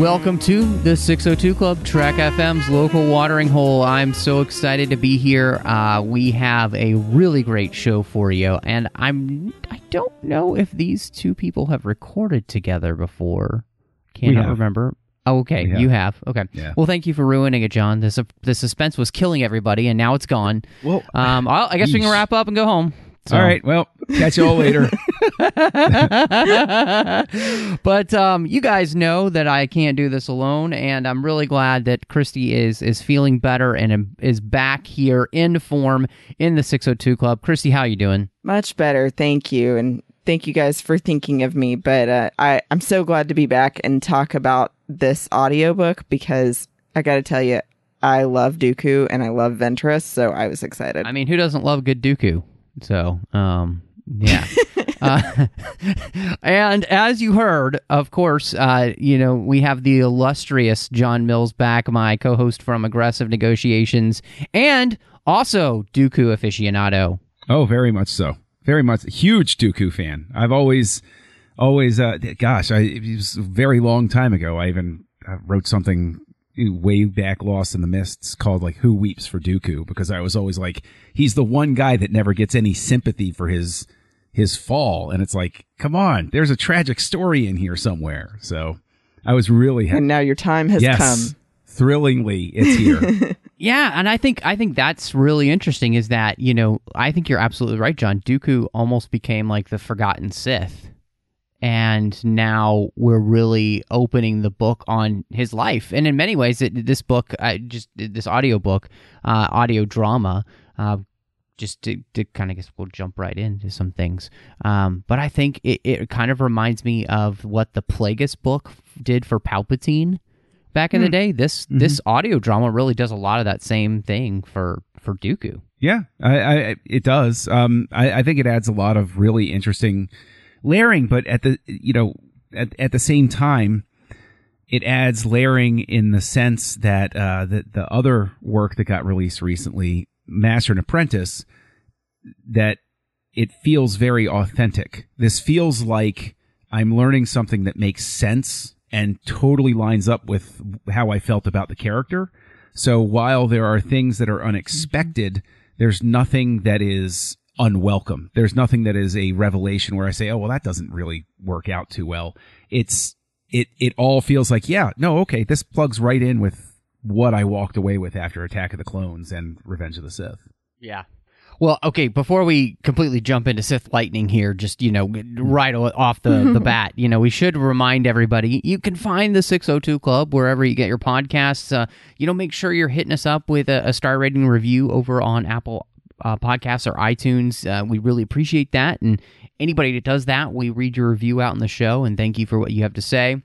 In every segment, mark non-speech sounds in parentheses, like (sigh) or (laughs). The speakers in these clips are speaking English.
Welcome to the 602 Club, Trek FM's local watering hole. I'm so excited to be here. Uh, we have a really great show for you, and I'm I don't know if these two people have recorded together before. Cannot remember. Oh, okay, have. you have. Okay. Yeah. Well, thank you for ruining it, John. The the suspense was killing everybody, and now it's gone. Well, Um, I'll, I guess we can wrap up and go home. So- all right. Well, catch you all later. (laughs) but um, you guys know that I can't do this alone, and I'm really glad that Christy is is feeling better and is back here in form in the 602 Club. Christy, how you doing? Much better, thank you, and thank you guys for thinking of me. But uh, I I'm so glad to be back and talk about this audiobook because I got to tell you, I love Dooku and I love Ventress, so I was excited. I mean, who doesn't love good Dooku? So, um, yeah. (laughs) uh, (laughs) and as you heard, of course, uh, you know, we have the illustrious John Mills back, my co host from Aggressive Negotiations, and also Dooku aficionado. oh, very much so. Very much. Huge Dooku fan. I've always, always, uh, gosh, I, it was a very long time ago. I even uh, wrote something way back lost in the mists called like who weeps for Dooku because I was always like he's the one guy that never gets any sympathy for his his fall and it's like come on there's a tragic story in here somewhere so I was really happy and now your time has yes come. thrillingly it's here (laughs) Yeah, and I think I think that's really interesting. Is that you know I think you're absolutely right, John. Dooku almost became like the forgotten Sith, and now we're really opening the book on his life. And in many ways, it, this book, I just this audio book, uh, audio drama. Uh, just to, to kind of guess we'll jump right into some things um, but i think it, it kind of reminds me of what the plagueis book did for palpatine back in the day this this audio drama really does a lot of that same thing for for dooku Yeah, I, I it does. Um, I, I think it adds a lot of really interesting layering, but at the you know at at the same time, it adds layering in the sense that uh, the the other work that got released recently, Master and Apprentice, that it feels very authentic. This feels like I'm learning something that makes sense and totally lines up with how I felt about the character. So while there are things that are unexpected, there's nothing that is unwelcome. There's nothing that is a revelation where I say, "Oh, well, that doesn't really work out too well." It's it it all feels like, yeah, no, okay, this plugs right in with what I walked away with after Attack of the Clones and Revenge of the Sith. yeah well okay before we completely jump into sith lightning here just you know right off the, the (laughs) bat you know we should remind everybody you can find the 602 club wherever you get your podcasts uh, you know make sure you're hitting us up with a, a star rating review over on apple uh, podcasts or itunes uh, we really appreciate that and anybody that does that we read your review out in the show and thank you for what you have to say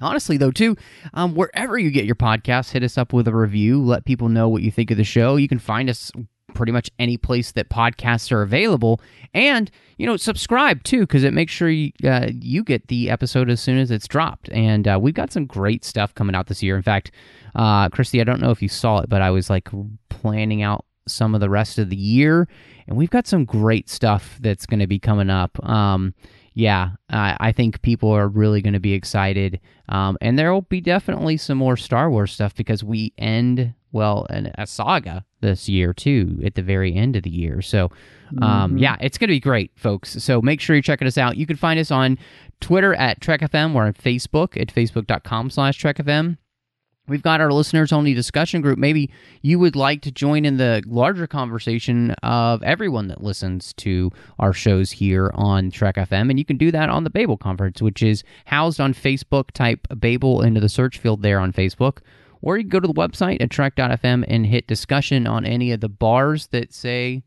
Honestly, though, too, um, wherever you get your podcasts, hit us up with a review. Let people know what you think of the show. You can find us pretty much any place that podcasts are available, and you know, subscribe too because it makes sure you, uh, you get the episode as soon as it's dropped. And uh, we've got some great stuff coming out this year. In fact, uh, Christy, I don't know if you saw it, but I was like planning out some of the rest of the year, and we've got some great stuff that's going to be coming up. Um, yeah, I I think people are really going to be excited. Um, and there will be definitely some more Star Wars stuff because we end, well, an, a saga this year, too, at the very end of the year. So, um, yeah, it's going to be great, folks. So make sure you're checking us out. You can find us on Twitter at TrekFM or on Facebook at facebook.com slash TrekFM. We've got our listeners only discussion group. Maybe you would like to join in the larger conversation of everyone that listens to our shows here on Trek FM. And you can do that on the Babel Conference, which is housed on Facebook. Type Babel into the search field there on Facebook. Or you can go to the website at trek.fm and hit discussion on any of the bars that say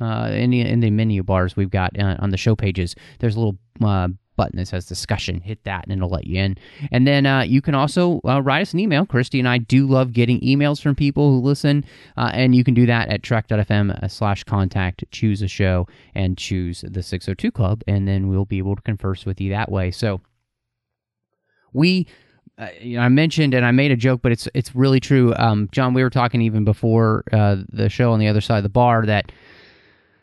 uh, in the in the menu bars we've got uh, on the show pages. There's a little uh, button that says discussion. Hit that and it'll let you in. And then uh, you can also uh, write us an email. Christy and I do love getting emails from people who listen, uh, and you can do that at trek.fm slash contact. Choose a show and choose the 602 Club, and then we'll be able to converse with you that way. So we. Uh, you know, I mentioned and I made a joke, but it's it's really true. Um, John, we were talking even before uh, the show on the other side of the bar that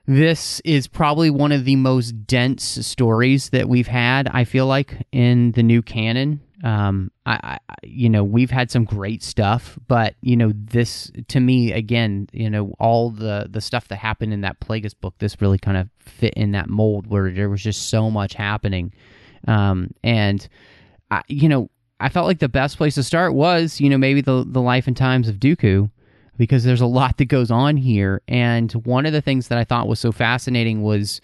this is probably one of the most dense stories that we've had. I feel like in the new canon. Um, I, I, you know, we've had some great stuff, but you know, this to me again, you know, all the the stuff that happened in that Plagueis book, this really kind of fit in that mold where there was just so much happening, um, and I, you know, I felt like the best place to start was, you know, maybe the the life and times of Dooku because there's a lot that goes on here. And one of the things that I thought was so fascinating was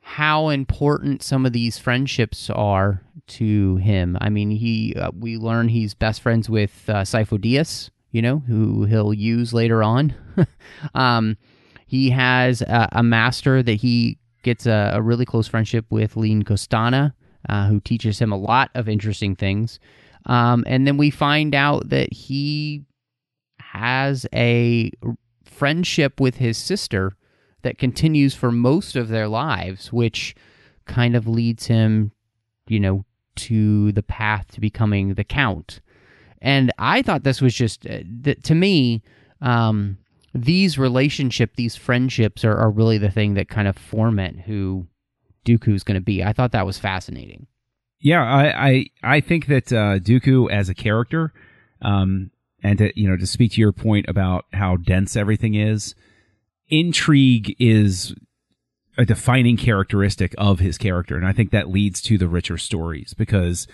how important some of these friendships are to him. I mean, he uh, we learn he's best friends with uh, Sifo Dyas, you know, who he'll use later on. (laughs) um, he has a, a, master that he gets a, a, really close friendship with, Lene Kostana, uh, who teaches him a lot of interesting things. Um, and then we find out that he has a friendship with his sister that continues for most of their lives, which kind of leads him, you know, to the path to becoming the count. And I thought this was just, uh, th- to me, um, these relationship, these friendships are, are really the thing that kind of format who Dooku's going to be. I thought that was fascinating. Yeah, I I, I think that uh, Dooku as a character, um, and to you know to speak to your point about how dense everything is intrigue is a defining characteristic of his character. And i think that leads to the richer stories because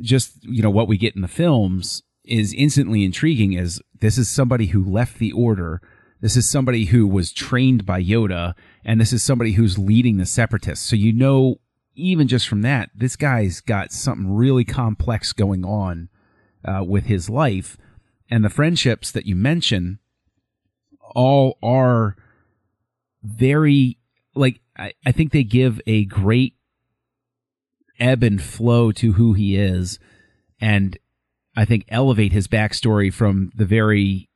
just you know what we get in the films is instantly intriguing as this is somebody who left the order. This is somebody who was trained by yoda and this is somebody who's leading the separatists. So you know even just from that this guy's got something really complex going on uh, with his life and the friendships that you mention all are very like I, I think they give a great ebb and flow to who he is and I think elevate his backstory from the very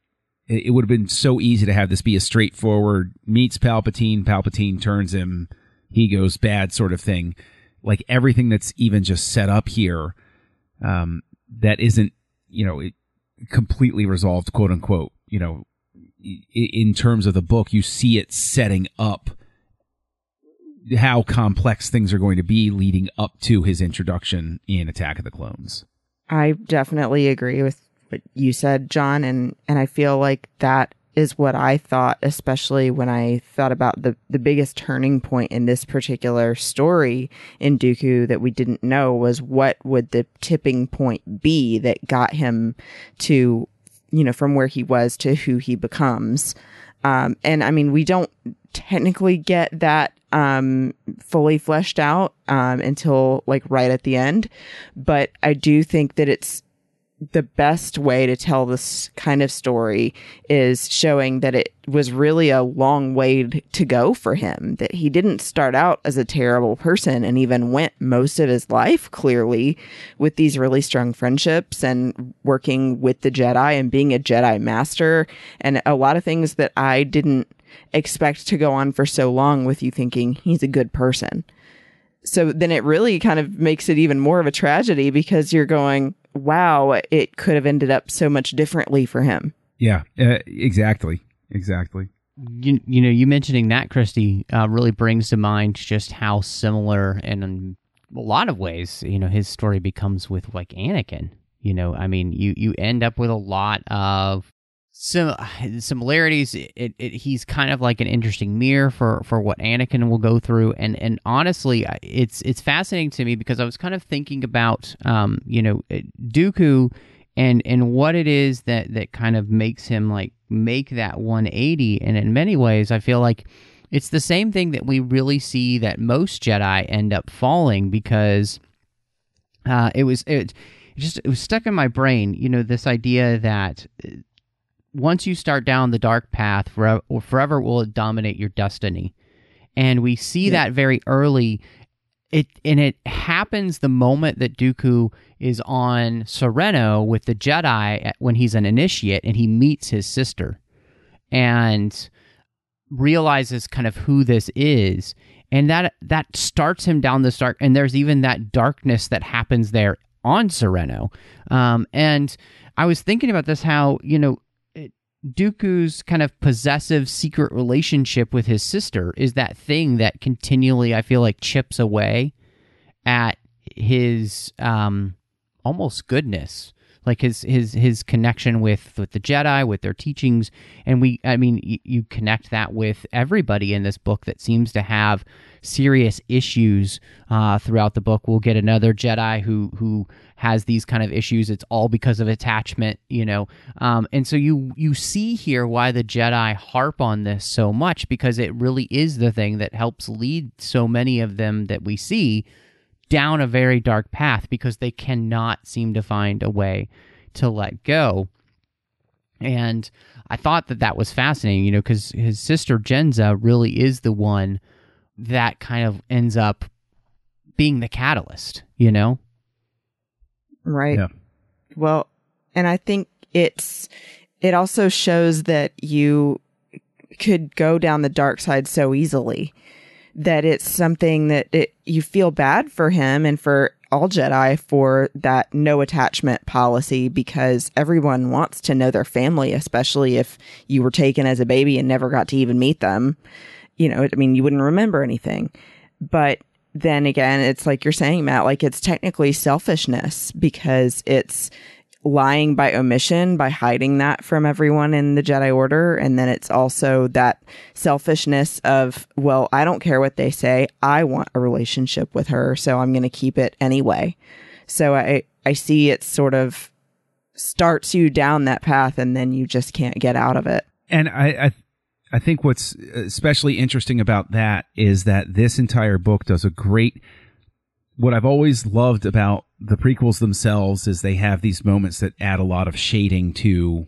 it would have been so easy to have this be a straightforward meets Palpatine, Palpatine turns him, he goes bad sort of thing. Like everything that's even just set up here, um, that isn't, you know, it, completely resolved, quote unquote. You know, in terms of the book, you see it setting up how complex things are going to be leading up to his introduction in Attack of the Clones. I definitely agree with what you said, John, and and I feel like that is what I thought, especially when I thought about the, the biggest turning point in this particular story in Dooku that we didn't know was what would the tipping point be that got him to, you know, from where he was to who he becomes. Um, and I mean, we don't technically get that um, fully fleshed out um, until like right at the end, but I do think that it's the best way to tell this kind of story is showing that it was really a long way to go for him, that he didn't start out as a terrible person and even went most of his life clearly with these really strong friendships and working with the Jedi and being a Jedi master and a lot of things that I didn't expect to go on for so long with you thinking he's a good person. So then it really kind of makes it even more of a tragedy because you're going, wow, it could have ended up so much differently for him. Yeah, uh, exactly. Exactly. You, you know, you mentioning that, Christy, uh, really brings to mind just how similar and in a lot of ways, you know, his story becomes with like Anakin. You know, I mean, you, you end up with a lot of some (sighs) similarities. It, it, he's kind of like an interesting mirror for, for what Anakin will go through, and and honestly, it's it's fascinating to me because I was kind of thinking about, um, you know, uh, Dooku, and and what it is that that kind of makes him like make that 180, and in many ways, I feel like it's the same thing that we really see that most Jedi end up falling because uh, it was it, it just it was stuck in my brain, you know, this idea that once you start down the dark path, forever, forever will it dominate your destiny. And we see Yeah. that very early. It and it happens the moment that Dooku is on Serenno with the Jedi at- when he's an initiate and he meets his sister and realizes kind of who this is and that that starts him down this dark and there's even that darkness that happens there on Serenno um, and I was thinking about this how you know Dooku's kind of possessive secret relationship with his sister is that thing that continually I feel like chips away at his um almost goodness like his his his connection with with the jedi with their teachings. And we i mean y- you connect that with everybody in this book that seems to have serious issues uh, throughout the book. We'll get another jedi who who has these kind of issues. It's all because of attachment you know? Um, and so you you see here why the jedi harp on this so much because it really is the thing that helps lead so many of them that we see down a very dark path because they cannot seem to find a way to let go. And I thought that that was fascinating, you know, because his sister Jenza really is the one that kind of ends up being the catalyst, you know? Right. Yeah. Well, and I think it's it also shows that you could go down the dark side so easily that it's something that it you feel bad for him and for all Jedi for that no attachment policy because everyone wants to know their family, especially if you were taken as a baby and never got to even meet them. You know, I mean, you wouldn't remember anything. But then again, it's like you're saying, Matt, like it's technically selfishness because it's lying by omission by hiding that from everyone in the Jedi Order. And then it's also that selfishness of, well, I don't care what they say. I want a relationship with her. So I'm going to keep it anyway. So I, I see it sort of starts you down that path and then you just can't get out of it. And I, I, I think what's especially interesting about that is that this entire book does a great. What I've always loved about the prequels themselves is they have these moments that add a lot of shading to,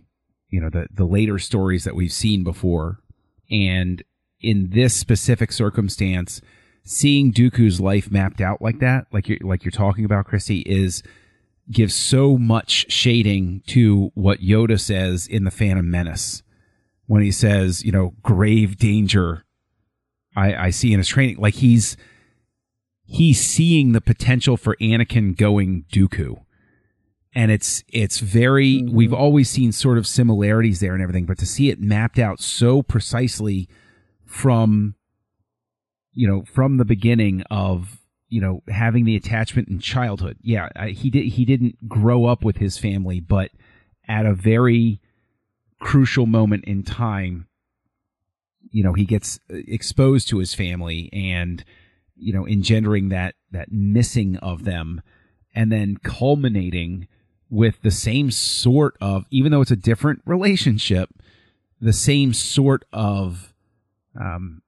you know, the the later stories that we've seen before. And in this specific circumstance, seeing Dooku's life mapped out like that, like you're like you're talking about, Christy, is gives so much shading to what Yoda says in the Phantom Menace when he says, you know, grave danger I, I see in his training. Like he's he's seeing the potential for Anakin going Dooku. And it's it's very mm-hmm. we've always seen sort of similarities there and everything, but to see it mapped out so precisely from you know, from the beginning of you know having the attachment in childhood. Yeah, I, he did he didn't grow up with his family, but at a very crucial moment in time, you know, he gets uh, exposed to his family and, you know, engendering that, that missing of them and then culminating with the same sort of, even though it's a different relationship, the same sort of, um,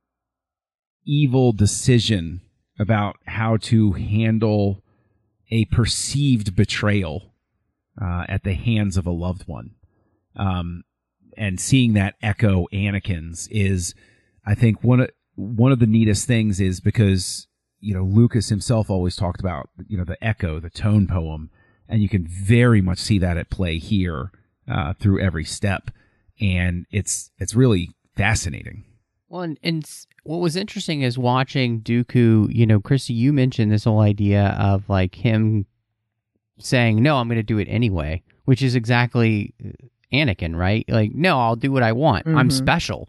evil decision about how to handle a perceived betrayal uh, at the hands of a loved one. Um, and seeing that echo Anakin's is, I think one of one of the neatest things is because you know Lucas himself always talked about you know the echo, the tone poem, and you can very much see that at play here uh, through every step, and it's it's really fascinating. Well, and, and what was interesting is watching Dooku. You know, Christy, you mentioned this whole idea of like him saying, "No, I'm going to do it anyway," which is exactly uh, Anakin, right? Like, no, I'll do what I want. I'm Mhm. special,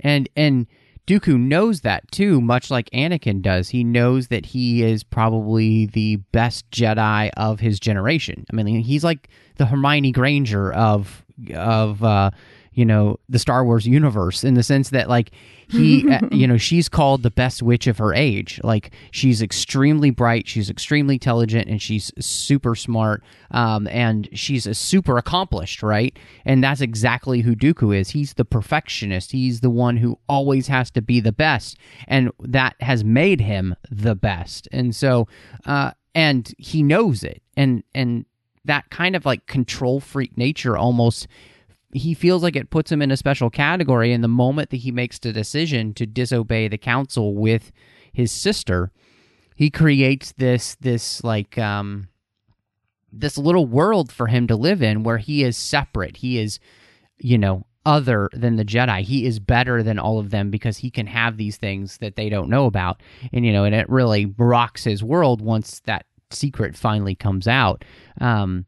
and and Dooku knows that too, much like Anakin does. He knows that he is probably the best Jedi of his generation. I mean, he's like the Hermione Granger of of uh, you know the Star Wars universe in the sense that like he (laughs) uh, you know she's called the best witch of her age. Like she's extremely bright she's extremely intelligent and she's super smart um, and she's a super accomplished right? And that's exactly who Dooku is. He's the perfectionist. He's the one who always has to be the best and that has made him the best. And so uh, and he knows it. And and that kind of like control freak nature almost he feels like it puts him in a special category. And the moment that he makes the decision to disobey the council with his sister, he creates this this like um this little world for him to live in where he is separate. He is, you know, other than the Jedi. He is better than all of them because he can have these things that they don't know about. And, you know, and it really rocks his world once that secret finally comes out. Um,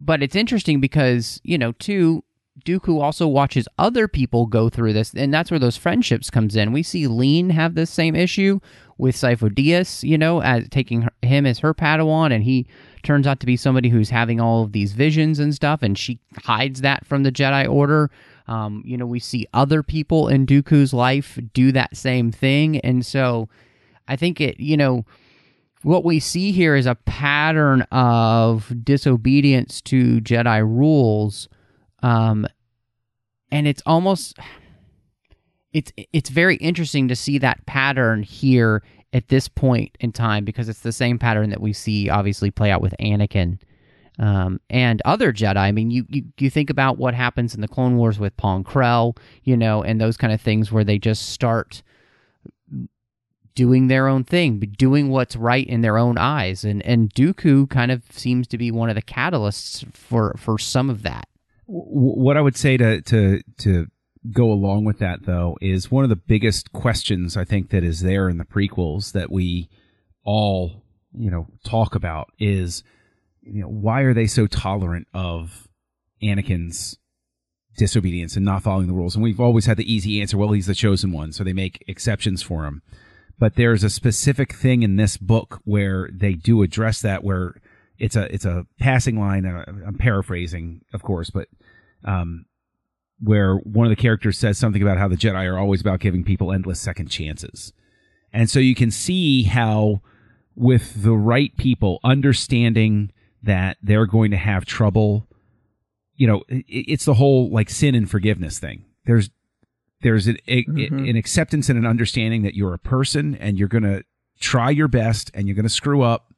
but it's interesting because, you know, too, Dooku also watches other people go through this, and that's where those friendships comes in. We see Lene have this same issue with Sifo Dyas, you know, as taking her, him as her Padawan, and he turns out to be somebody who's having all of these visions and stuff, and she hides that from the Jedi Order. Um, you know, we see other people in Dooku's life do that same thing, and so I think it, you know, what we see here is a pattern of disobedience to Jedi rules, um, and it's almost it's it's very interesting to see that pattern here at this point in time because it's the same pattern that we see obviously play out with Anakin um, and other Jedi. I mean, you, you you think about what happens in the Clone Wars with Pong Krell, you know, and those kind of things where they just start doing their own thing, doing what's right in their own eyes, and and Dooku kind of seems to be one of the catalysts for for some of that. What I would say to to to go along with that though is one of the biggest questions I think that is there in the prequels that we all you know talk about is you know why are they so tolerant of Anakin's disobedience and not following the rules? And we've always had the easy answer well he's the chosen one so they make exceptions for him but there's a specific thing in this book where they do address that where it's a it's a passing line I'm paraphrasing of course but um where one of the characters says something about how the Jedi are always about giving people endless second chances. And so you can see how, with the right people understanding that they're going to have trouble, you know, it's the whole like sin and forgiveness thing. There's there's an, mm-hmm. an acceptance and an understanding that you're a person and you're going to try your best and you're going to screw up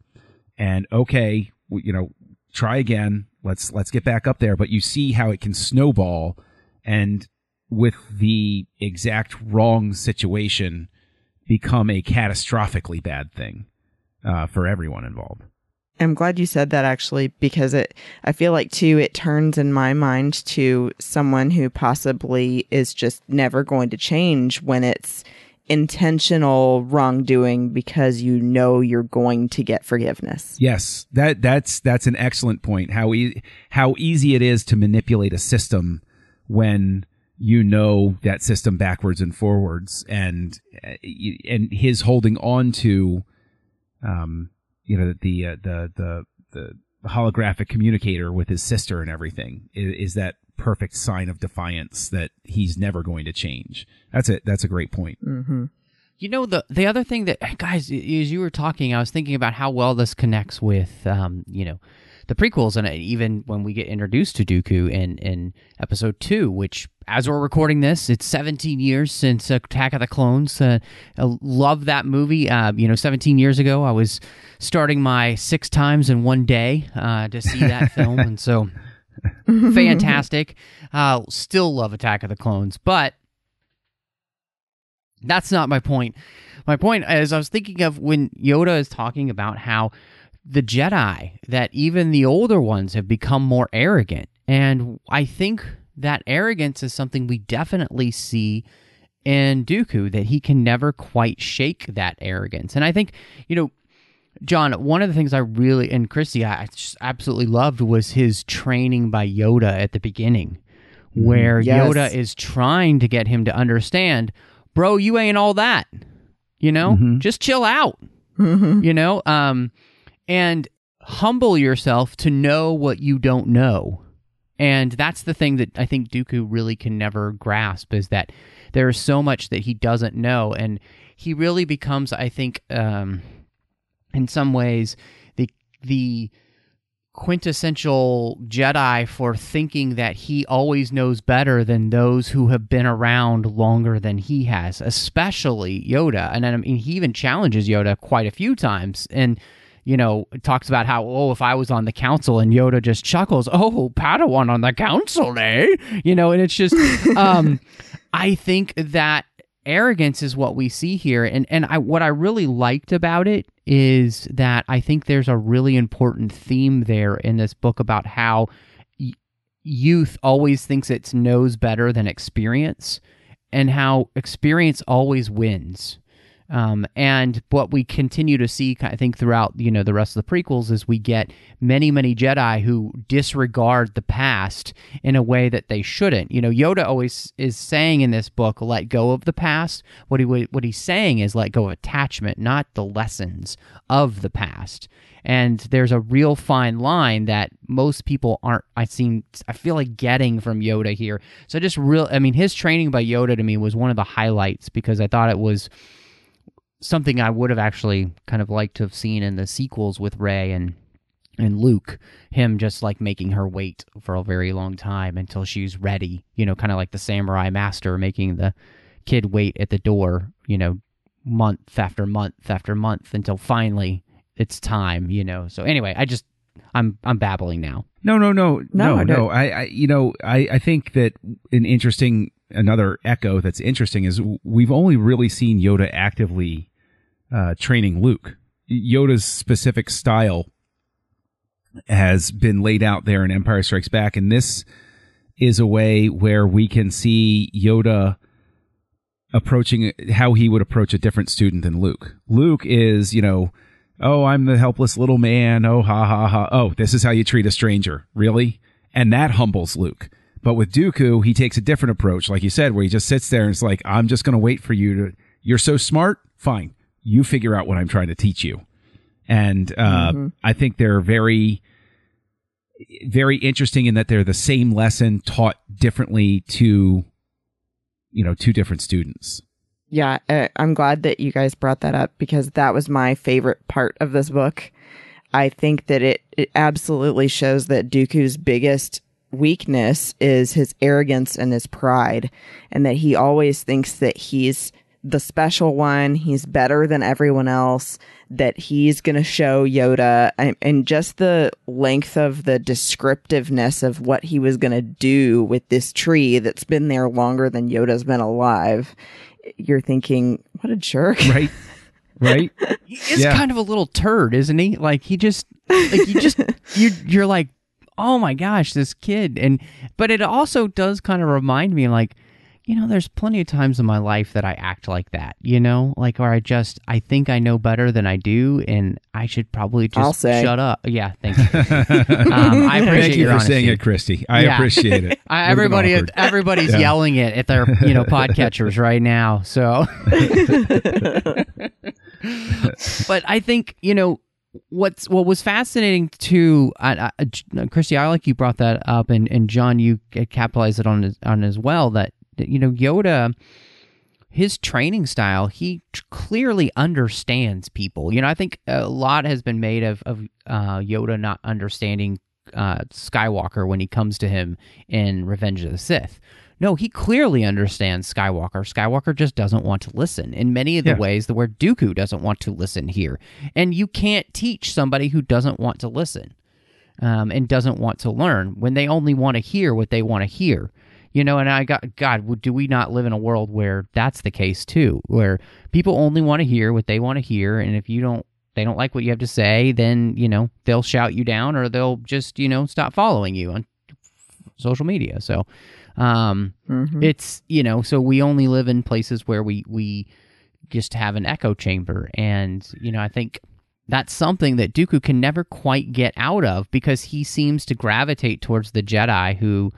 and okay, you know, try again. Let's let's get back up there. But you see how it can snowball and with the exact wrong situation become a catastrophically bad thing uh, for everyone involved. I'm glad you said that actually because it I feel like too it turns in my mind to someone who possibly is just never going to change when it's intentional wrongdoing because you know you're going to get forgiveness. Yes, that that's that's an excellent point. How e- how easy it is to manipulate a system when you know that system backwards and forwards and and his holding on to um you know the uh, the the the holographic communicator with his sister and everything is, is, that perfect sign of defiance that he's never going to change that's it that's a great point mm-hmm. you know the the other thing that guys as you were talking i was thinking about how well this connects with um you know the prequels, and even when we get introduced to Dooku in in Episode Two, which as we're recording this, it's 17 years since Attack of the Clones. Uh, I love that movie. Uh, you know, 17 years ago, I was starting my six times in one day uh, to see that (laughs) film, and so fantastic. (laughs) Uh, still love Attack of the Clones, but that's not my point. My point is, I was thinking of when Yoda is talking about how the Jedi that even the older ones have become more arrogant. And I think that arrogance is something we definitely see in Dooku, that he can never quite shake that arrogance. And I think, you know, John, one of the things I really, and Christy, I just absolutely loved was his training by Yoda at the beginning, mm-hmm. where yes. Yoda is trying to get him to understand, bro, you ain't all that. You know, mm-hmm. just chill out. Mm-hmm. You know, um, and humble yourself to know what you don't know. And that's the thing that I think Dooku really can never grasp is that there is so much that he doesn't know. And he really becomes, I think, um, in some ways, the, the, quintessential Jedi for thinking that he always knows better than those who have been around longer than he has, especially Yoda. And I mean, he even challenges Yoda quite a few times. And you know, talks about how, oh, if I was on the council and Yoda just chuckles, oh, Padawan on the council, eh? You know, and it's just, (laughs) um, I think that arrogance is what we see here. And, and I, what I really liked about it is that I think there's a really important theme there in this book about how y- youth always thinks it knows better than experience and how experience always wins. Um, and what we continue to see, I think, throughout you know the rest of the prequels is we get many, many Jedi who disregard the past in a way that they shouldn't. You know, Yoda always is saying in this book, "Let go of the past." What he what he's saying is, "Let go of attachment, not the lessons of the past." And there's a real fine line that most people aren't. I seem I feel like getting from Yoda here. So just real. I mean, his training by Yoda to me was one of the highlights because I thought it was something I would have actually kind of liked to have seen in the sequels with Rey and and Luke, him just like making her wait for a very long time until she's ready, you know, kind of like the samurai master making the kid wait at the door, you know, month after month after month until finally it's time, you know. So anyway, I just I'm I'm babbling now. No, no, no, No, no, no. no. I, I, you know, I, I think that an interesting, another echo that's interesting is we've only really seen Yoda actively uh, training Luke. Yoda's specific style has been laid out there in Empire Strikes Back, and this is a way where we can see Yoda approaching how he would approach a different student than Luke. Luke is, you know, oh, I'm the helpless little man. Oh, ha ha ha. Oh, this is how you treat a stranger. Really? And that humbles Luke. But with Dooku, he takes a different approach, like you said, where he just sits there and it's like, I'm just going to wait for you to, you're so smart. Fine. You figure out what I'm trying to teach you. And, uh, I think they're very, very interesting in that they're the same lesson taught differently to, you know, two different students. Yeah, I'm glad that you guys brought that up because that was my favorite part of this book. I think that it, it absolutely shows that Dooku's biggest weakness is his arrogance and his pride, and that he always thinks that he's the special one, he's better than everyone else, that he's going to show Yoda, and, and just the length of the descriptiveness of what he was going to do with this tree that's been there longer than Yoda's been alive you're thinking, what a jerk. (laughs) Right? right? He is Yeah. kind of a little turd, isn't he? Like he just like you just (laughs) you you're like, "Oh my gosh, this kid." And but it also does kind of remind me like, you know, there's plenty of times in my life that I act like that, you know? Like or I just I think I know better than I do and I should probably just I'll say. shut up. Yeah, thank you. (laughs) um, I appreciate Thank you your for saying it, Christy. I Yeah. appreciate it. (laughs) I, everybody, everybody's Yeah. yelling it at their, you know, (laughs) podcatchers right now. So, but I think you know what's what was fascinating too. I, I, Christy, I like you brought that up, and and John, you capitalized it on as- on as well. That you know Yoda. His training style, he t- clearly understands people. You know, I think a lot has been made of of uh, Yoda not understanding uh, Skywalker when he comes to him in Revenge of the Sith. No, he clearly understands Skywalker. Skywalker just doesn't want to listen in many of the Yeah. ways that where Dooku doesn't want to listen here. And you can't teach somebody who doesn't want to listen um, and doesn't want to learn when they only want to hear what they want to hear. You know, and I got God. Do we not live in a world where that's the case too, where people only want to hear what they want to hear, and if you don't, they don't like what you have to say, then you know they'll shout you down, or they'll just you know stop following you on social media. So, um, Mhm. it's you know, so we only live in places where we we just have an echo chamber, and you know, I think that's something that Dooku can never quite get out of because he seems to gravitate towards the Jedi who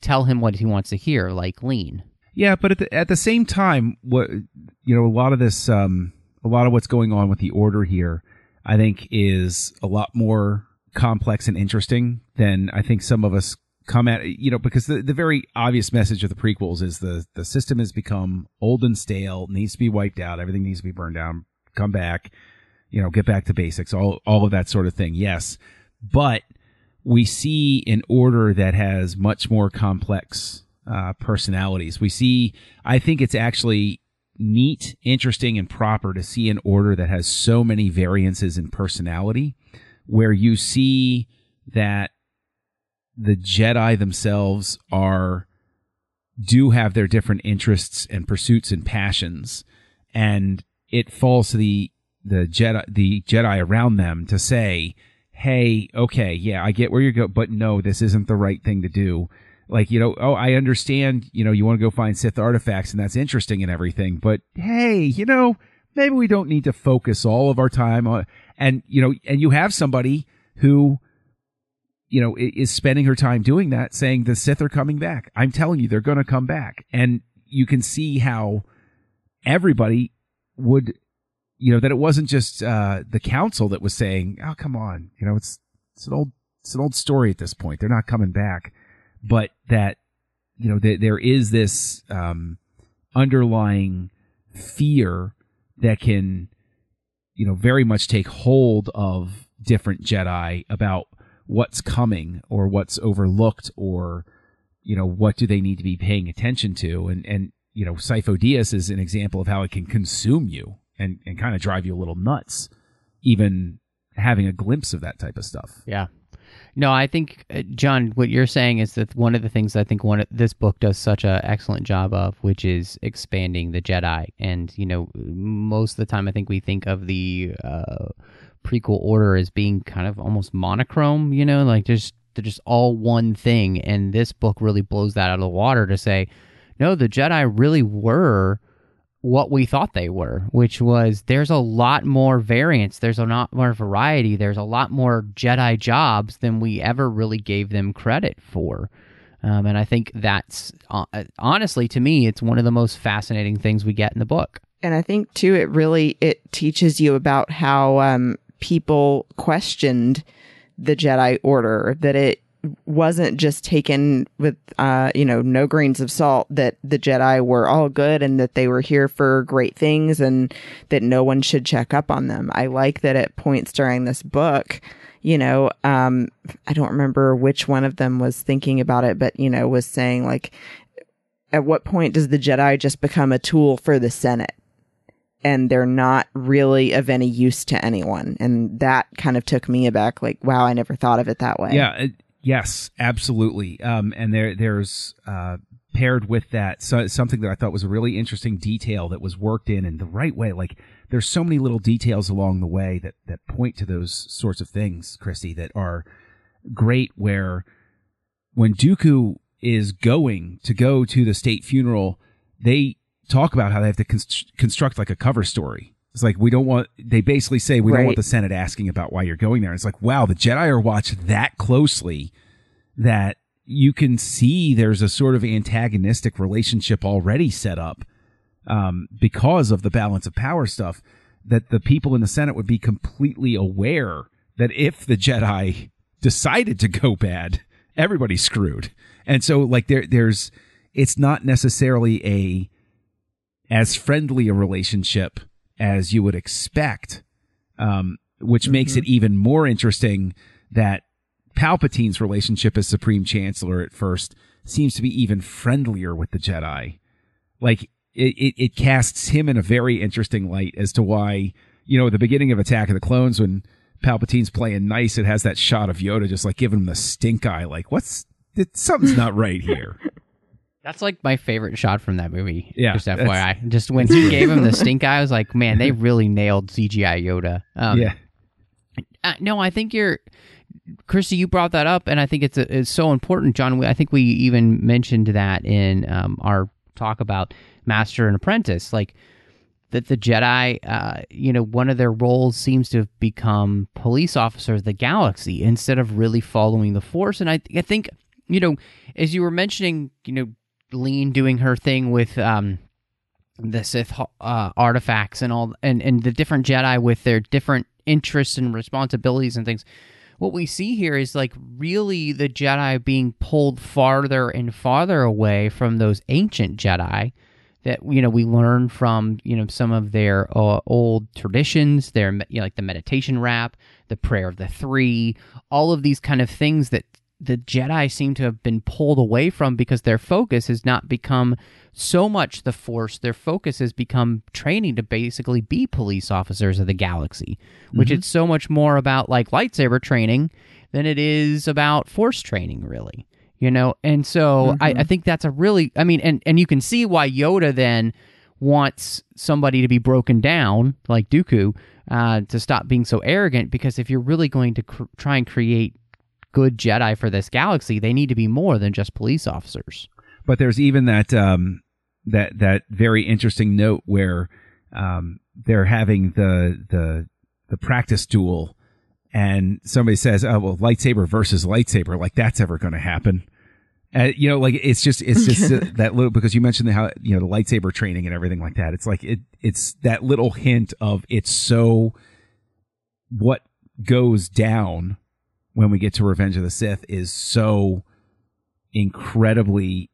tell him what he wants to hear, like Lene. Yeah, but at the, at the same time, what you know, a lot of this, um, a lot of what's going on with the order here, I think, is a lot more complex and interesting than I think some of us come at. You know, because the the very obvious message of the prequels is the the system has become old and stale, needs to be wiped out, everything needs to be burned down, come back, you know, get back to basics, all all of that sort of thing. Yes, but we see an order that has much more complex uh, personalities. We see, I think it's actually neat, interesting, and proper to see an order that has so many variances in personality, where you see that the Jedi themselves are do have their different interests and pursuits and passions, and it falls to the the Jedi the Jedi around them to say, "Hey, okay, yeah, I get where you're going, but no, this isn't the right thing to do." Like, you know, oh, I understand, you know, you want to go find Sith artifacts and that's interesting and everything, but hey, you know, maybe we don't need to focus all of our time on and you know, and you have somebody who you know, is spending her time doing that, saying the Sith are coming back. I'm telling you, they're going to come back. And you can see how everybody would, you know, that it wasn't just uh, the council that was saying, "Oh, come on," you know, it's it's an old it's an old story at this point. They're not coming back, but that you know th- there is this um, underlying fear that can, you know, very much take hold of different Jedi about what's coming or what's overlooked or you know what do they need to be paying attention to. And and you know Sifo Dyas is an example of how it can consume you and and kind of drive you a little nuts even having a glimpse of that type of stuff Yeah. No, I think uh, John, what you're saying is that one of the things I think one of, this book does such a excellent job of, which is expanding the Jedi. And you know, most of the time, I think we think of the uh, prequel order as being kind of almost monochrome. You know, like just they're just all one thing. And this book really blows that out of the water to say, no, the Jedi really were what we thought they were, which was there's a lot more variance, there's a lot more variety, there's a lot more Jedi jobs than we ever really gave them credit for. Um, and I think that's uh, honestly, to me, it's one of the most fascinating things we get in the book. And I think too, it really it teaches you about how um, people questioned the Jedi Order. That it wasn't just taken with uh you know no grains of salt that the jedi were all good and that they were here for great things and that no one should check up on them. I like that at points during this book you know um i don't remember which one of them was thinking about it but you know was saying like at what point does the jedi just become a tool for the senate? And they're not really of any use to anyone. And that kind of took me aback like wow i never thought of it that way. Yeah Yes, absolutely. Um, and there, there's uh, paired with that so, something that I thought was a really interesting detail that was worked in in the right way. Like there's so many little details along the way that that point to those sorts of things, Christy, that are great. Where when Dooku is going to go to the state funeral, they talk about how they have to const- construct like a cover story. It's like we don't want. They basically say we Right. don't want the Senate asking about why you're going there. It's like wow, the Jedi are watched that closely that you can see there's a sort of antagonistic relationship already set up um, because of the balance of power stuff. That the people in the Senate would be completely aware that if the Jedi decided to go bad, everybody's screwed. And so, like, there, there's, it's not necessarily a as friendly a relationship as you would expect, um, which makes it even more interesting that Palpatine's relationship as Supreme Chancellor at first seems to be even friendlier with the Jedi. Like it, it, it casts him in a very interesting light as to why, you know, at the beginning of Attack of the Clones when Palpatine's playing nice, it has that shot of Yoda just like giving him the stink eye, like, what's it, something's not right here. (laughs) That's like my favorite shot from that movie. Yeah, just FYI. Just when he gave him the (laughs) stink eye, I was like, man, they really nailed CGI Yoda. Um, yeah. uh, no, I think you're, Christy. You brought that up, and I think it's a, it's so important, John. I think we even mentioned that in um, our talk about Master and Apprentice, like that the Jedi, uh, you know, one of their roles seems to have become police officers of the galaxy instead of really following the Force. And I, I think, you know, as you were mentioning, you know, Lene doing her thing with um, the Sith uh, artifacts and all, and and the different Jedi with their different interests and responsibilities and things. What we see here is like really the Jedi being pulled farther and farther away from those ancient Jedi that you know we learn from you know some of their uh, old traditions their you know, like the meditation rap the prayer of the three all of these kind of things that the Jedi seem to have been pulled away from because their focus has not become so much the Force. Their focus has become training to basically be police officers of the galaxy, which Mm-hmm. it's so much more about like lightsaber training than it is about Force training, really. You know, and so I, I think that's a really, I mean, and and you can see why Yoda then wants somebody to be broken down like Dooku uh, to stop being so arrogant because if you're really going to cr- try and create good Jedi for this galaxy, they need to be more than just police officers. but there's even that um that that very interesting note where um they're having the the the practice duel and somebody says oh well lightsaber versus lightsaber like that's ever going to happen uh, you know like it's just it's just uh, (laughs) that little because you mentioned how you know the lightsaber training and everything like that it's like it it's that little hint of it's so what goes down when we get to revenge of the sith is so incredibly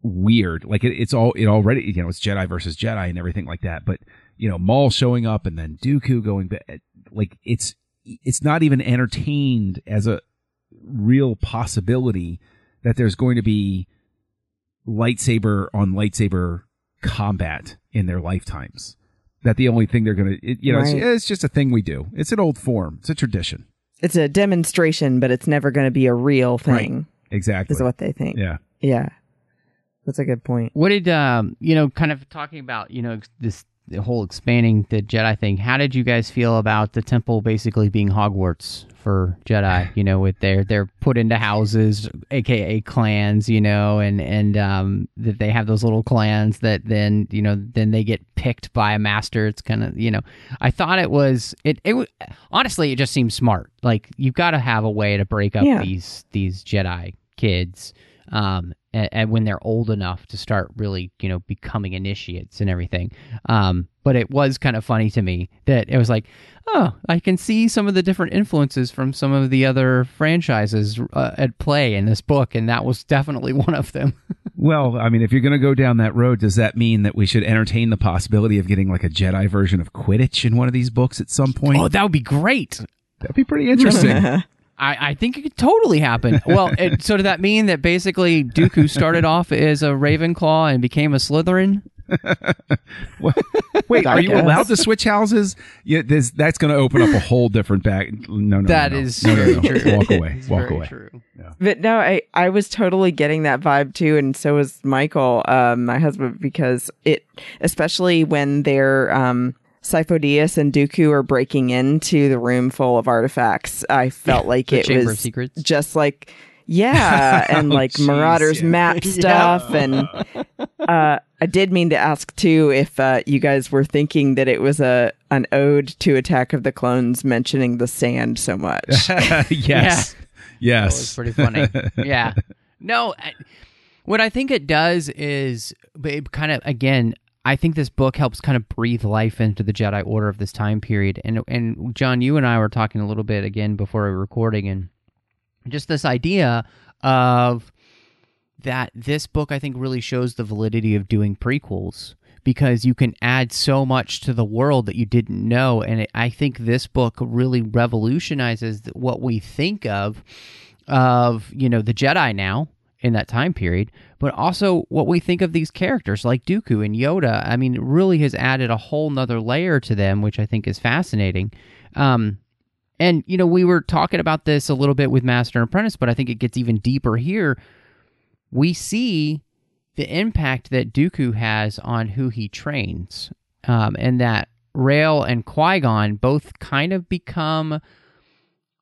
weird. Like it, it's all it already you know it's Jedi versus Jedi and everything like that. But you know Maul showing up and then Dooku going back, like it's it's not even entertained as a real possibility that there's going to be lightsaber on lightsaber combat in their lifetimes. That the only thing they're gonna you know Right. it's, it's just a thing we do. It's an old form. It's a tradition. It's a demonstration, but it's never going to be a real thing. Exactly. Is what they think. yeah. Yeah. That's a good point. What did um you know kind of talking about you know this the whole expanding the Jedi thing? How did you guys feel about the temple basically being Hogwarts for Jedi? (sighs) You know, with their they're put into houses, aka clans. You know, and and um that they have those little clans that then you know then they get picked by a master. It's kind of you know I thought it was it it honestly it just seems smart. Like you've got to have a way to break up Yeah. these these Jedi kids um, and, and when they're old enough to start really, you know, becoming initiates and everything. Um, but it was kind of funny to me that it was like, oh, I can see some of the different influences from some of the other franchises uh, at play in this book, and that was definitely (laughs) one of them. Well, I mean, if you're going to go down that road, does that mean that we should entertain the possibility of getting like a Jedi version of Quidditch in one of these books at some point? oh, that would be great. That'd be pretty interesting. (laughs) I, I think it could totally happen. Well, it, so did that mean that basically Dooku started off as a Ravenclaw and became a Slytherin? (laughs) Wait, are you guess. allowed to switch houses? Yeah, this, that's going to open up a whole different bag. No, no, That no, no. is no, no, no. true. Walk away. It's Walk very away. True. But no, I, I was totally getting that vibe too, and so was Michael, um, my husband, because it, especially when they're, um, Sifo-Dyas and Dooku are breaking into the room full of artifacts. I felt like it was Secrets? just like, yeah, (laughs) and Oh, like jeez, Marauders (laughs) yeah. map stuff, and uh, I did mean to ask too if uh, you guys were thinking that it was a an ode to Attack of the Clones, mentioning the sand so (laughs) much. yes. That was Yes. pretty funny. yeah. No, I, what I think it does is it kind of again. I think this book helps kind of breathe life into the Jedi Order of this time period. And and John, you and I were talking a little bit again before we recording, and just this idea of that this book I think really shows the validity of doing prequels because you can add so much to the world that you didn't know and it, I think this book really revolutionizes what we think of of you know the Jedi now in that time period but also what we think of these characters like Dooku and Yoda. I mean really has added a whole nother layer to them which I think is fascinating. Um and you know we were talking about this a little bit with Master and Apprentice but I think it gets even deeper here. We see the impact that Dooku has on who he trains, um, and that Rael and Qui Gon both kind of become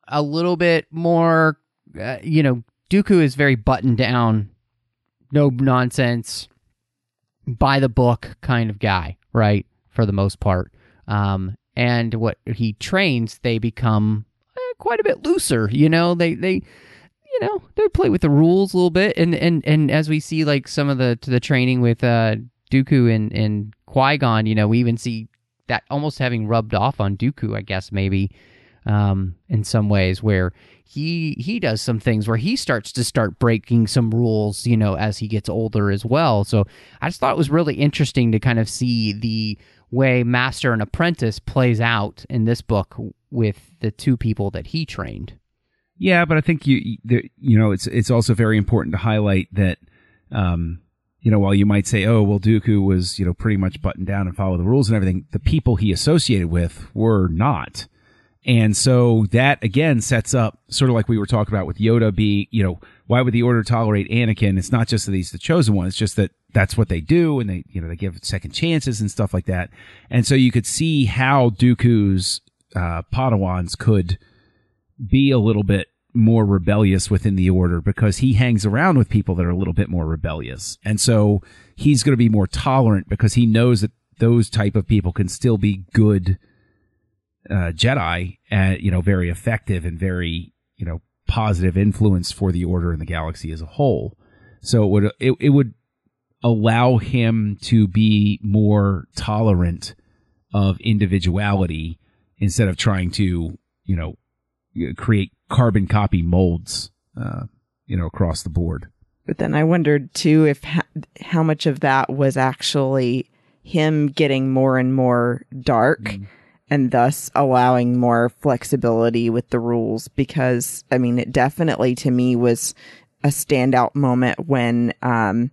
a little bit more, uh, you know, Dooku is very buttoned down, no nonsense, by the book kind of guy, right? For the most part. Um, and what he trains, they become eh, quite a bit looser, you know, they, they, you know they play with the rules a little bit and and and as we see like some of the the training with uh Dooku and and Qui Gon you know we even see that almost having rubbed off on Dooku I guess maybe um in some ways where he he does some things where he starts to start breaking some rules you know as he gets older as well so I just thought it was really interesting to kind of see the way master and apprentice plays out in this book with the two people that he trained Yeah, but I think you you know it's it's also very important to highlight that um, you know while you might say oh well Dooku was you know pretty much buttoned down and follow the rules and everything the people he associated with were not. And so that again sets up sort of like we were talking about with Yoda being, you know, why would the order tolerate Anakin? It's not just that he's the chosen one. It's just that that's what they do. And they, you know, they give second chances and stuff like that. And so you could see how Dooku's, uh, Padawans could be a little bit more rebellious within the order because he hangs around with people that are a little bit more rebellious. And so he's going to be more tolerant because he knows that those type of people can still be good, uh, Jedi, and you know, very effective and very you know positive influence for the Order and the galaxy as a whole. So it would it, it would allow him to be more tolerant of individuality instead of trying to you know create carbon copy molds uh, you know across the board. But then I wondered too if ha- how much of that was actually him getting more and more dark. Mm and thus allowing more flexibility with the rules because I mean it definitely to me was a standout moment when um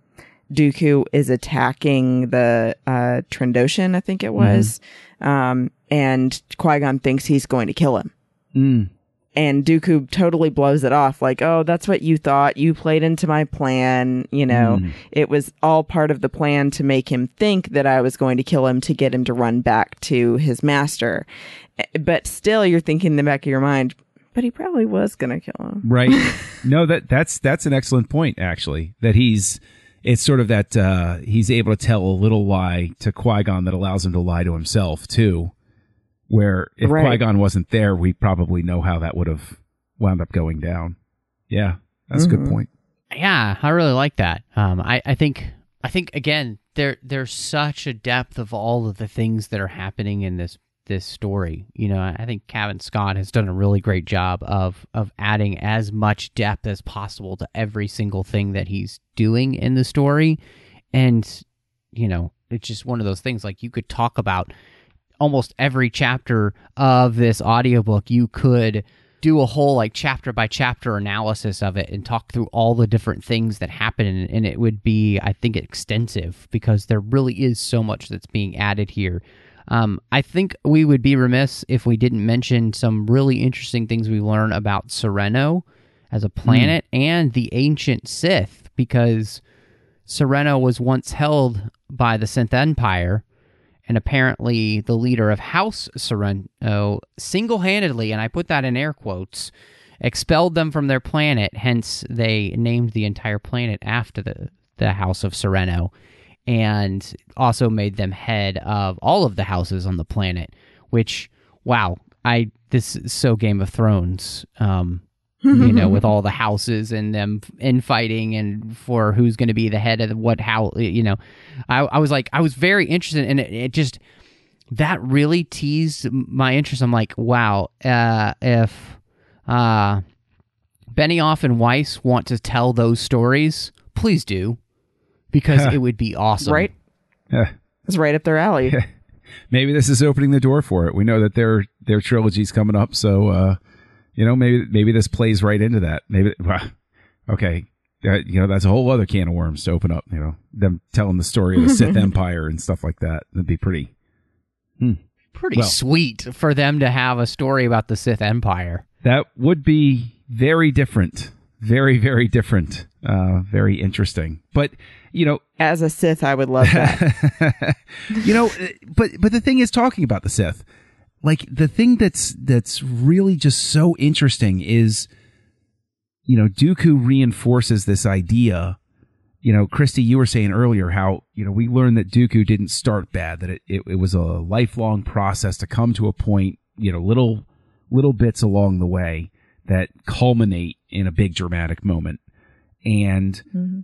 Dooku is attacking the uh Trandoshan, I think it was. Mm-hmm. Um and Qui-Gon thinks he's going to kill him. Mm and Dooku totally blows it off like, "Oh, that's what you thought. You played into my plan, you know. Mm. It was all part of the plan to make him think that I was going to kill him to get him to run back to his master." Eh, but still you're thinking in the back of your mind, but he probably was going to kill him. Right. (laughs) no, that that's that's an excellent point actually. That he's it's sort of that uh he's able to tell a little lie to Qui-Gon that allows him to lie to himself too where if right. Qui Gon wasn't there, we probably know how that would have wound up going down. Yeah, that's mm-hmm. a good mm-hmm. point. Yeah, I really like that. Um, I, I think I think again there there's such a depth of all of the things that are happening in this this story. You know, I think Cavan Scott has done a really great job of of adding as much depth as possible to every single thing that he's doing in the story. And, you know, it's just one of those things like you could talk about almost every chapter of this audiobook, you could do a whole like chapter by chapter analysis of it and talk through all the different things that happen and it would be i think extensive because there really is so much that's being added here um, i think we would be remiss if we didn't mention some really interesting things we learn about Serenno as a planet mm. and the ancient sith because Serenno was once held by the Sith Empire and apparently the leader of House Serenno single handedly, and I put that in air quotes, expelled them from their planet. Hence, they named the entire planet after the, the House of Serenno, and also made them head of all of the houses on the planet. Which, wow, I this is so Game of Thrones. Um, you know, (laughs) with all the houses and them infighting and for who's going to be the head of what how you know, I, I was like I was very interested and it, it, just that really teased my interest. I'm like, wow, uh, if uh, Benioff and Weiss want to tell those stories, please do because (laughs) it would be awesome, right? (laughs) Yeah. It's right up their alley. Maybe this is opening the door for it. We know that their their trilogy's coming up, so. uh you know, maybe maybe this plays right into that. Maybe (laughs) well, okay, uh, you know, that's a whole other can of worms to open up. You know, them telling the story of the Sith (laughs) Empire and stuff like that. That'd be pretty, hmm. pretty well, sweet for them to have a story about the Sith Empire. That would be very different, very very different, uh, very interesting. But you know, as a Sith, I would love that. (laughs) you know, but but the thing is, talking about the Sith like the thing that's that's really just so interesting is you know Dooku reinforces this idea you know Christy you were saying earlier how you know we learned that Dooku didn't start bad that it, it, it was a lifelong process to come to a point you know little little bits along the way that culminate in a big dramatic moment and mm-hmm.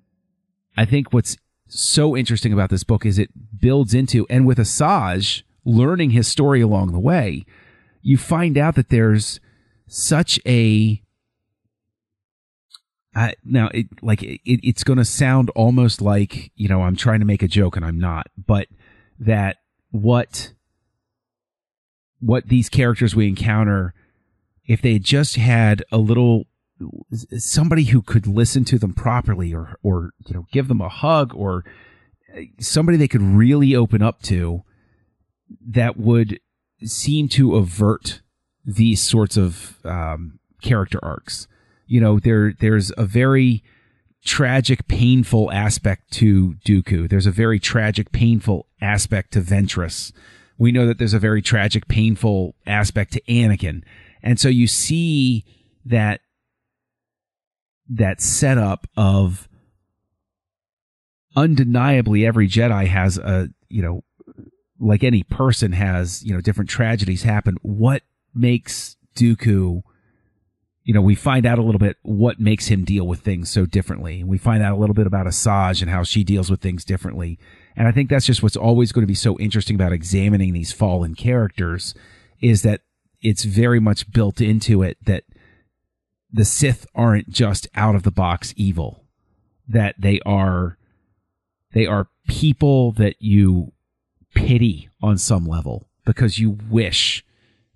I think what's so interesting about this book is it builds into and with Asajj learning his story along the way, you find out that there's such a uh, now it like it, it's going to sound almost like you know I'm trying to make a joke and I'm not, but that what what these characters we encounter if they just had a little somebody who could listen to them properly or or you know give them a hug or somebody they could really open up to that would seem to avert these sorts of um, character arcs. You know, there there's a very tragic, painful aspect to Dooku. There's a very tragic, painful aspect to Ventress. We know that there's a very tragic, painful aspect to Anakin. And so you see that that setup of undeniably every Jedi has a, you know, like any person has, you know, different tragedies happen. What makes Dooku, you know, we find out a little bit what makes him deal with things so differently. We find out a little bit about Asajj and how she deals with things differently. And I think that's just what's always going to be so interesting about examining these fallen characters is that it's very much built into it that the Sith aren't just out of the box evil, that they are they are people that you pity on some level because you wish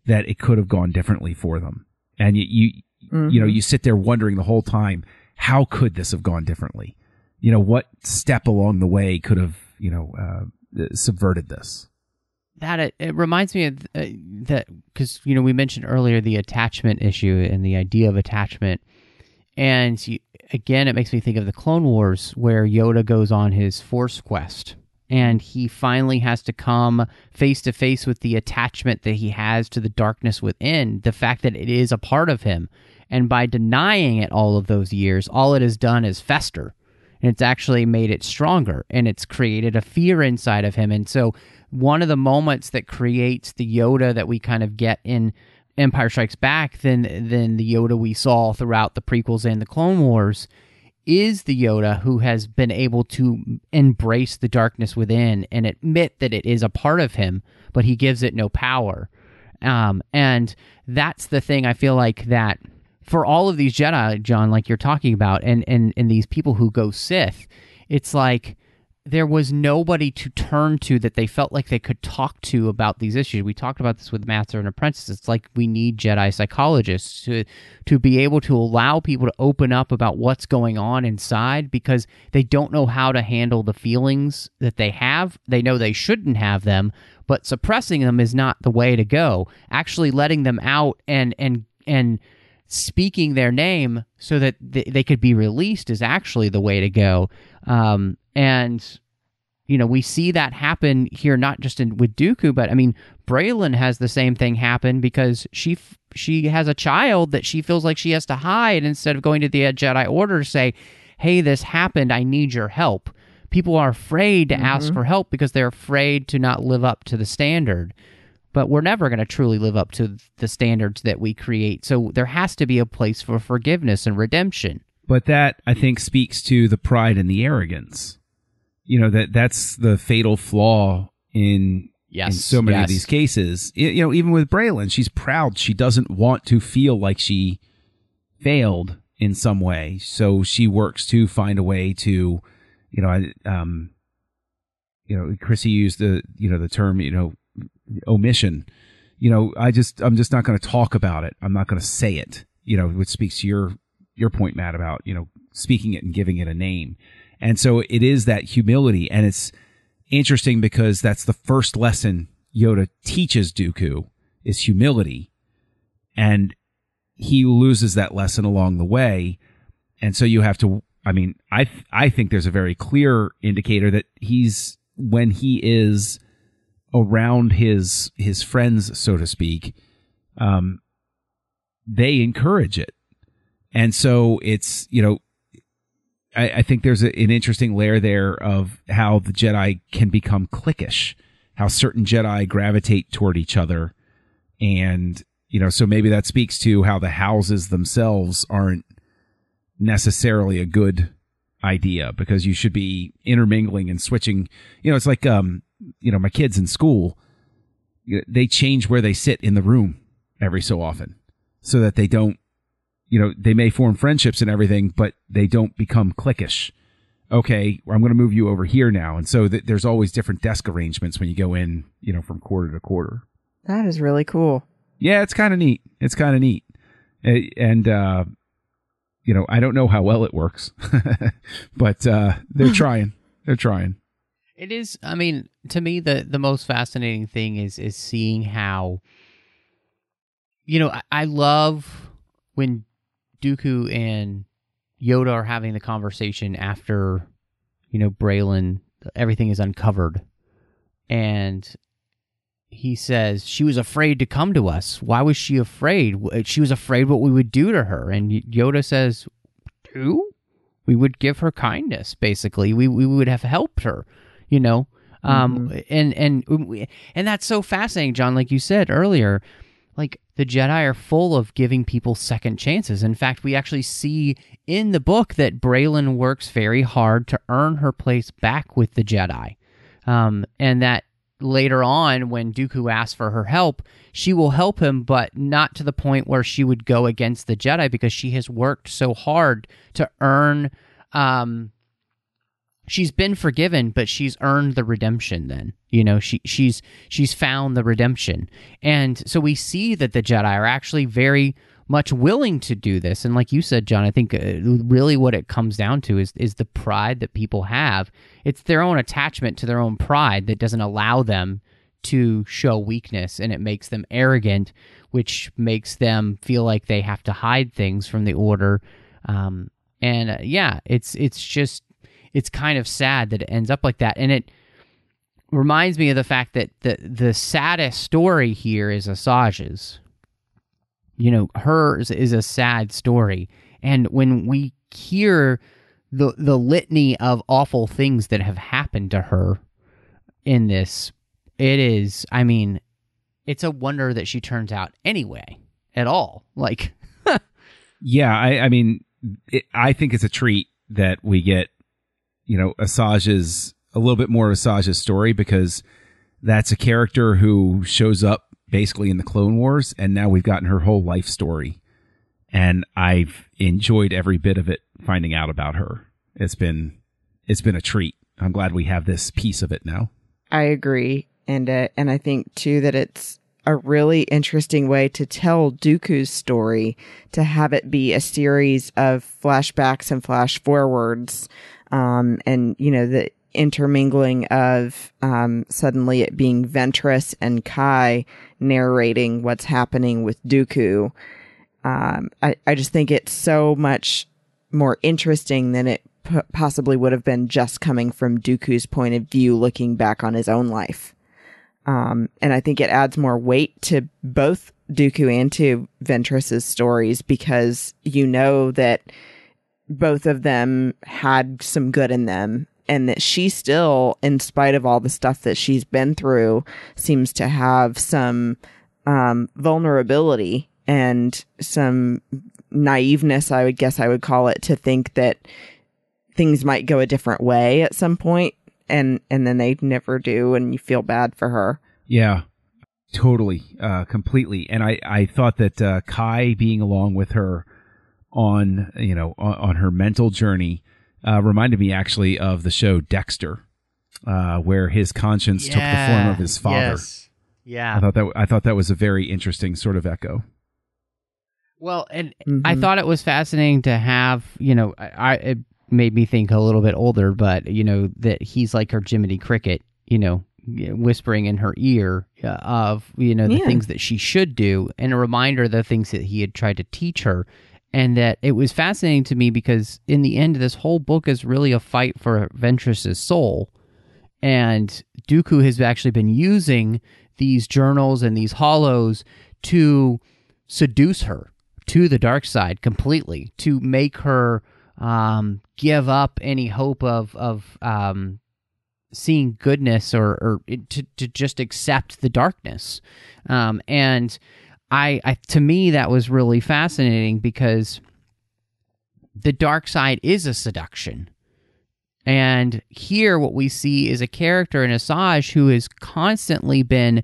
that it could have gone differently for them. And you you, mm-hmm. you know, you sit there wondering the whole time, how could this have gone differently? You know, what step along the way could have, you know, uh, subverted this? that it, it reminds me of uh, that because you know we mentioned earlier the attachment issue and the idea of attachment and you, again it makes me think of the clone wars where yoda goes on his force quest and he finally has to come face to face with the attachment that he has to the darkness within the fact that it is a part of him. And by denying it all of those years all it has done is fester. And it's actually made it stronger and it's created a fear inside of him. And so one of the moments that creates the Yoda that we kind of get in Empire Strikes Back than than the Yoda we saw throughout the prequels and the Clone Wars is the Yoda who has been able to embrace the darkness within and admit that it is a part of him, but he gives it no power. Um, and that's the thing I feel like that for all of these Jedi, John, like you're talking about, and and and these people who go Sith, it's like there was nobody to turn to that they felt like they could talk to about these issues. We talked about this with Master and Apprentice. It's like we need Jedi psychologists to to be able to allow people to open up about what's going on inside because they don't know how to handle the feelings that they have. They know they shouldn't have them, but suppressing them is not the way to go. Actually letting them out and and and speaking their name so that they could be released is actually the way to go. Um, and you know we see that happen here, not just in with Dooku, but I mean Braylon has the same thing happen because she she has a child that she feels like she has to hide instead of going to the Jedi Order to say, "Hey, this happened. I need your help." People are afraid to mm-hmm. ask for help because they're afraid to not live up to the standard but we're never going to truly live up to the standards that we create. So there has to be a place for forgiveness and redemption. But that I think speaks to the pride and the arrogance. You know that that's the fatal flaw in yes, in so many yes. of these cases. You know, even with Braylon, she's proud. She doesn't want to feel like she failed in some way, so she works to find a way to, you know, um, you know, Chrissy used the you know the term you know omission. You know, I just I'm just not going to talk about it. I'm not going to say it. You know, which speaks to your your point, Matt, about you know speaking it and giving it a name. And so it is that humility, and it's interesting because that's the first lesson Yoda teaches Dooku is humility, and he loses that lesson along the way, and so you have to. I mean, I I think there's a very clear indicator that he's when he is around his his friends, so to speak, um, they encourage it, and so it's you know, I, I think there's a, an interesting layer there of how the Jedi can become cliquish, how certain Jedi gravitate toward each other, and you know, so maybe that speaks to how the houses themselves aren't necessarily a good idea because you should be intermingling and switching. You know, it's like um, you know, my kids in school, they change where they sit in the room every so often so that they don't, you know, they may form friendships and everything, but they don't become cliquish. Okay, I'm going to move you over here now. And so th- there's always different desk arrangements when you go in, you know, from quarter to quarter. That is really cool. Yeah, it's kind of neat. It's kind of neat. And uh, you know, I don't know how well it works, (laughs) but uh, they're (laughs) trying. They're trying. It is. I mean, to me, the the most fascinating thing is is seeing how. You know, I, I love when Dooku and Yoda are having the conversation after, you know, Braylon, everything is uncovered, and he says she was afraid to come to us. Why was she afraid? She was afraid what we would do to her. And Yoda says, "Do we would give her kindness? Basically, we we would have helped her." You know, um, and and and that's so fascinating, John. Like you said earlier, like the Jedi are full of giving people second chances. In fact, we actually see in the book that Braylon works very hard to earn her place back with the Jedi, um, and that later on when Dooku asks for her help, she will help him, but not to the point where she would go against the Jedi because she has worked so hard to earn. Um, she's been forgiven, but she's earned the redemption. Then you know she she's she's found the redemption, and so we see that the Jedi are actually very much willing to do this. And like you said, John, I think uh, really what it comes down to is is the pride that people have. It's their own attachment to their own pride that doesn't allow them to show weakness, and it makes them arrogant, which makes them feel like they have to hide things from the Order. Um, and uh, yeah, it's it's just it's kind of sad that it ends up like that, and it reminds me of the fact that the the saddest story here is Asajj's. You know hers is a sad story. And when we hear the the litany of awful things that have happened to her in this it is i mean it's a wonder that she turns out anyway at all. Like (laughs) Yeah, I, I mean, it, I think it's a treat that we get, you know, Asajj's a little bit more of Asajj's story because that's a character who shows up basically in the Clone Wars, and now we've gotten her whole life story, and I've enjoyed every bit of it. Finding out about her, it's been it's been a treat. I'm glad we have this piece of it now. I agree, and uh, and I think too that it's a really interesting way to tell Dooku's story to have it be a series of flashbacks and flash forwards, um, and you know the intermingling of um, suddenly it being Ventress and Ky narrating what's happening with Dooku. Um, I, I just think it's so much more interesting than it p- possibly would have been just coming from Dooku's point of view, looking back on his own life. Um, and I think it adds more weight to both Dooku and to Ventress's stories because you know that both of them had some good in them and that she still, in spite of all the stuff that she's been through, seems to have some um, vulnerability and some naiveness, I would guess I would call it, to think that things might go a different way at some point, and and then they never do, and you feel bad for her. Yeah, totally, uh, completely. And I, I thought that uh, Ky being along with her on, you know, on, on her mental journey uh, reminded me actually of the show Dexter, uh, where his conscience took the form of his father. Yes. Yeah. I thought that I thought that was a very interesting sort of echo. Well, and Mhm. I thought it was fascinating to have, you know, I, I it made me think a little bit older, but you know that he's like her Jiminy Cricket, you know, whispering in her ear uh, of you know the Yeah. things that she should do, and a reminder of the things that he had tried to teach her, and that it was fascinating to me because in the end, this whole book is really a fight for Ventress's soul, and Dooku has actually been using these journals and these hollows to seduce her to the dark side completely to make her um, give up any hope of of um, seeing goodness or, or to, to just accept the darkness. Um, and I, I to me that was really fascinating because the dark side is a seduction. And here what we see is a character in Asajj who has constantly been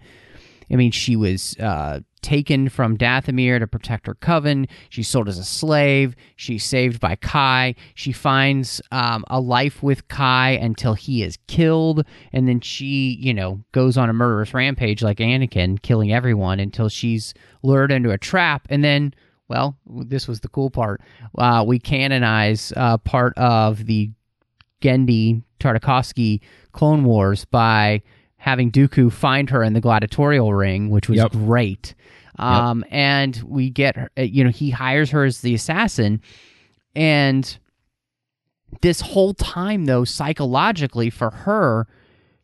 I mean, she was uh, taken from Dathomir to protect her coven. She's sold as a slave. She's saved by Ky. She finds um, a life with Ky until he is killed. And then she, you know, goes on a murderous rampage like Anakin, killing everyone until she's lured into a trap. And then well, this was the cool part. Uh, we canonize uh, part of the Genndy Tartakovsky Clone Wars by having Dooku find her in the gladiatorial ring, which was Yep. great. Um, And we get her, uh, you know, he hires her as the assassin. And this whole time, though, psychologically for her,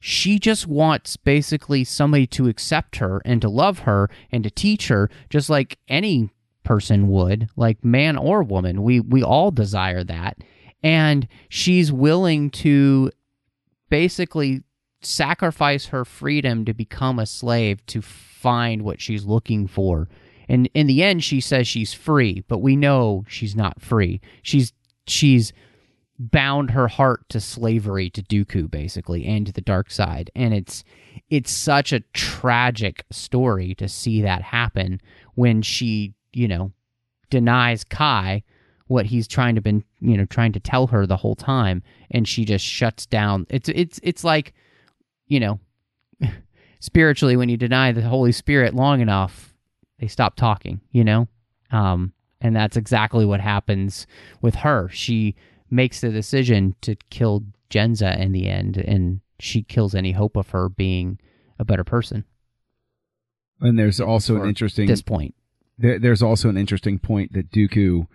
she just wants basically somebody to accept her and to love her and to teach her, just like any person would, like man or woman. We we all desire that. And she's willing to basically sacrifice her freedom to become a slave to find what she's looking for. And in the end she says she's free, but we know she's not free. She's she's bound her heart to slavery to Dooku basically and to the dark side. And it's it's such a tragic story to see that happen when she, you know, denies Ky what he's trying to been, you know, trying to tell her the whole time and she just shuts down. It's it's it's like, you know, (laughs) spiritually when you deny the Holy Spirit long enough, they stop talking, you know? Um and that's exactly what happens with her. She makes the decision to kill Jenza in the end, and she kills any hope of her being a better person And there's also Or an interesting this point. there, there's also an interesting point that Dooku,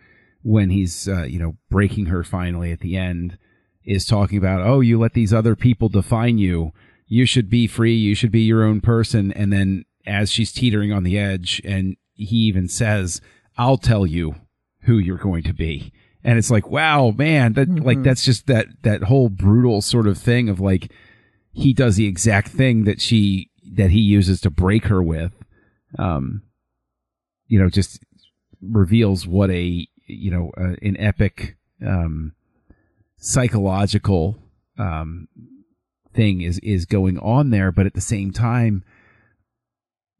when he's uh, you know breaking her finally at the end, is talking about, oh, you let these other people define you. You should be free. You should be your own person. And then as she's teetering on the edge, and he even says, "I'll tell you who you're going to be." And it's like, wow, man, that like that's just that that whole brutal sort of thing of like he does the exact thing that she that he uses to break her with. Um, you know, just reveals what a you know uh, an epic um, psychological um, thing is is going on there, but at the same time,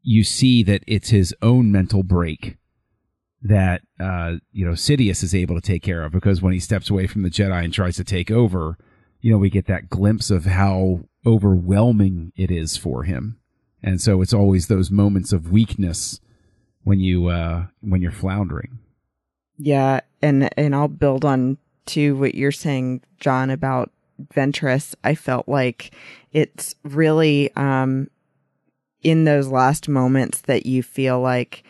you see that it's his own mental break that uh, you know Sidious is able to take care of because when he steps away from the Jedi and tries to take over, you know we get that glimpse of how overwhelming it is for him, and so it's always those moments of weakness when you uh, when you're floundering. Yeah, and and I'll build on to what you're saying, John, about Ventress. I felt like it's really um in those last moments that you feel like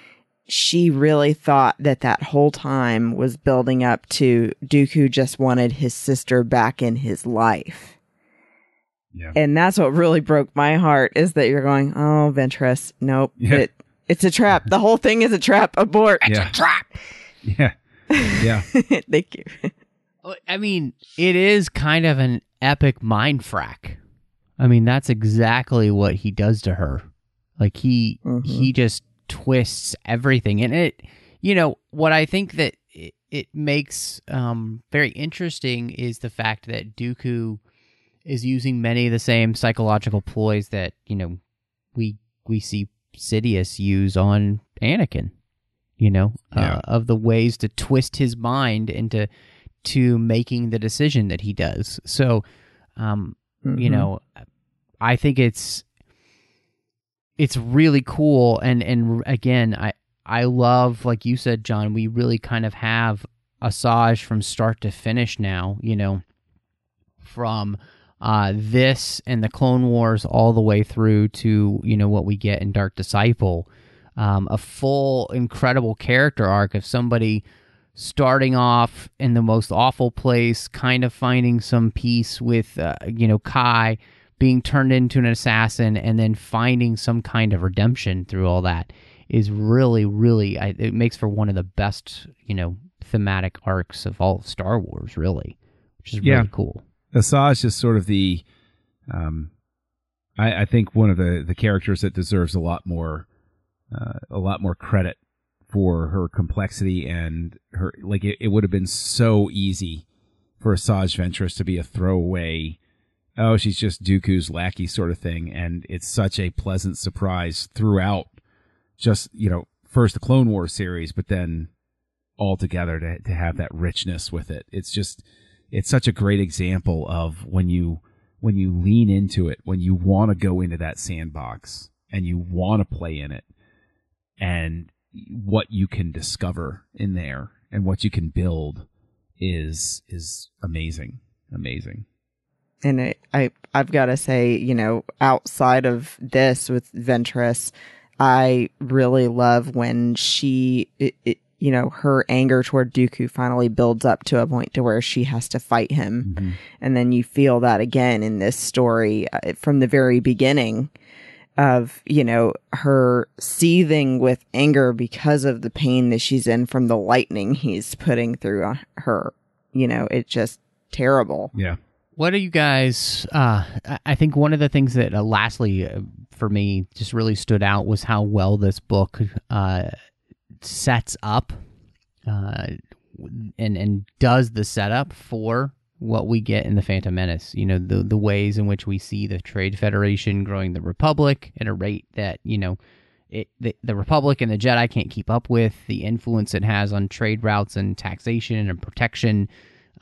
she really thought that that whole time was building up to Dooku just wanted his sister back in his life. Yeah. And that's what really broke my heart is that you're going, oh, Ventress, nope, Yeah. it, it's a trap. The whole thing is a trap. Abort. Yeah. trap. Yeah, yeah, (laughs) Thank you. I mean, it is kind of an epic mind frack. I mean, that's exactly what he does to her. Like he Mhm. he just twists everything, and it, you know, what I think that it, it makes um, very interesting is the fact that Dooku is using many of the same psychological ploys that you know we we see Sidious use on Anakin. You know, Yeah. uh, of the ways to twist his mind into to making the decision that he does. So, um, you Mhm. know, I think it's it's really cool, and and again, I I love like you said, John. We really kind of have Asajj from start to finish now. You know, from uh, this and the Clone Wars all the way through to you know what we get in Dark Disciple, um, a full incredible character arc of somebody starting off in the most awful place, kind of finding some peace with uh, you know Ky being turned into an assassin, and then finding some kind of redemption through all that is really, really. I, it makes for one of the best you know thematic arcs of all of Star Wars, really, which is Yeah. really cool. Asajj is just sort of the, um, I, I think one of the the characters that deserves a lot more, uh, a lot more credit for her complexity and her like it, it would have been so easy for Asajj Ventress to be a throwaway. Oh, she's just Dooku's lackey sort of thing, and it's such a pleasant surprise throughout. Just you know, first the Clone Wars series, but then all together to to have that richness with it. It's just it's such a great example of when you when you lean into it, when you want to go into that sandbox and you want to play in it, and what you can discover in there and what you can build is is amazing, amazing. and it, I I've got to say, you know, outside of this with Ventress, I really love when she, it, it, you know, her anger toward Dooku finally builds up to a point to where she has to fight him, and then you feel that again in this story uh, from the very beginning of you know her seething with anger because of the pain that she's in from the lightning he's putting through her you know it's just terrible Yeah. What do you guys? Uh, I- I think one of the things that, uh, lastly, uh, for me, just really stood out was how well this book uh, sets up uh, and and does the setup for what we get in the Phantom Menace. You know, the the ways in which we see the Trade Federation growing the Republic at a rate that you know. It, the, the Republic and the Jedi can't keep up with the influence it has on trade routes and taxation and protection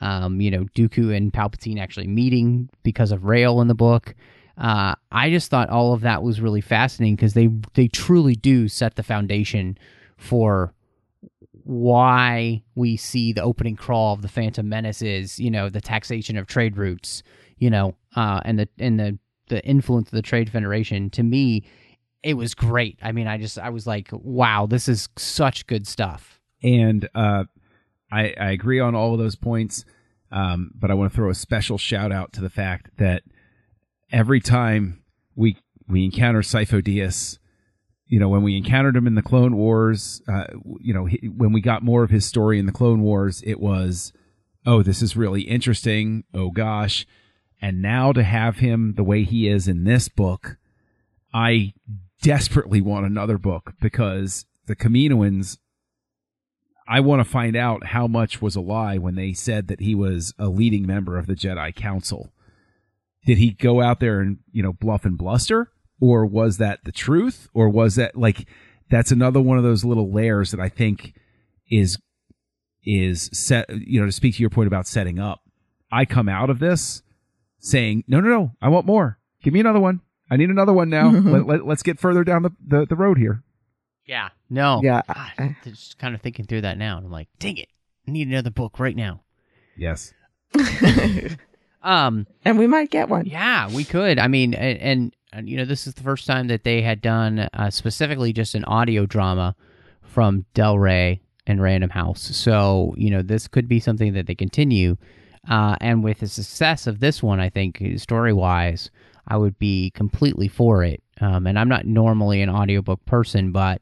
um, you know, Dooku and Palpatine actually meeting because of Rael in the book. Uh, I just thought all of that was really fascinating because they they truly do set the foundation for why we see the opening crawl of the Phantom Menace is you know the taxation of trade routes, you know, uh, and the and the the influence of the Trade Federation. To me, it was great. I mean, I just I was like, wow, this is such good stuff. And uh, I, I agree on all of those points, um, but I want to throw a special shout out to the fact that every time we we encounter Sifo Dyas, you know, when we encountered him in the Clone Wars, uh, you know, he, when we got more of his story in the Clone Wars, it was, oh, this is really interesting. Oh gosh, and now to have him the way he is in this book, I desperately want another book because the Kaminoans I want to find out how much was a lie when they said that he was a leading member of the Jedi Council. Did he go out there and, you know, bluff and bluster? Or was that the truth? Or was that like, that's another one of those little layers that I think is, is set, you know, to speak to your point about setting up. I come out of this saying, no, no, no, I want more. Give me another one. I need another one now. (laughs) let, let, let's get further down the, the, the road here. Yeah. No. Yeah, God, I- just kind of thinking through that now, and I'm like, dang it, I need another book right now. Yes. (laughs) Um. and we might get one Yeah, we could. I mean, and, and, and you know, this is the first time that they had done uh, specifically just an audio drama from Del Rey and Random House. So you know, this could be something that they continue. Uh, and with the success of this one, I think story wise, I would be completely for it. Um, and I'm not normally an audiobook person, but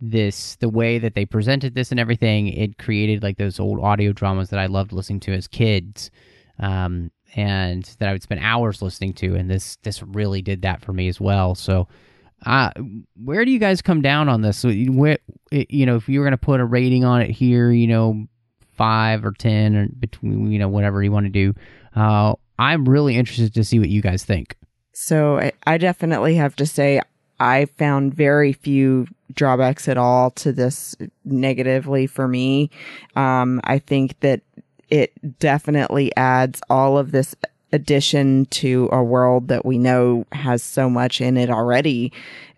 this the way that they presented this and everything, it created like those old audio dramas that I loved listening to as kids. Um, and that I would spend hours listening to, and this this really did that for me as well. So, uh, where do you guys come down on this? You- Where, you know, if you were going to put a rating on it here, you know, five or ten, or between, you know, whatever you want to do, uh, I'm really interested to see what you guys think. So I, I definitely have to say I found very few drawbacks at all to this negatively for me. Um, I think that it definitely adds all of this addition to a world that we know has so much in it already.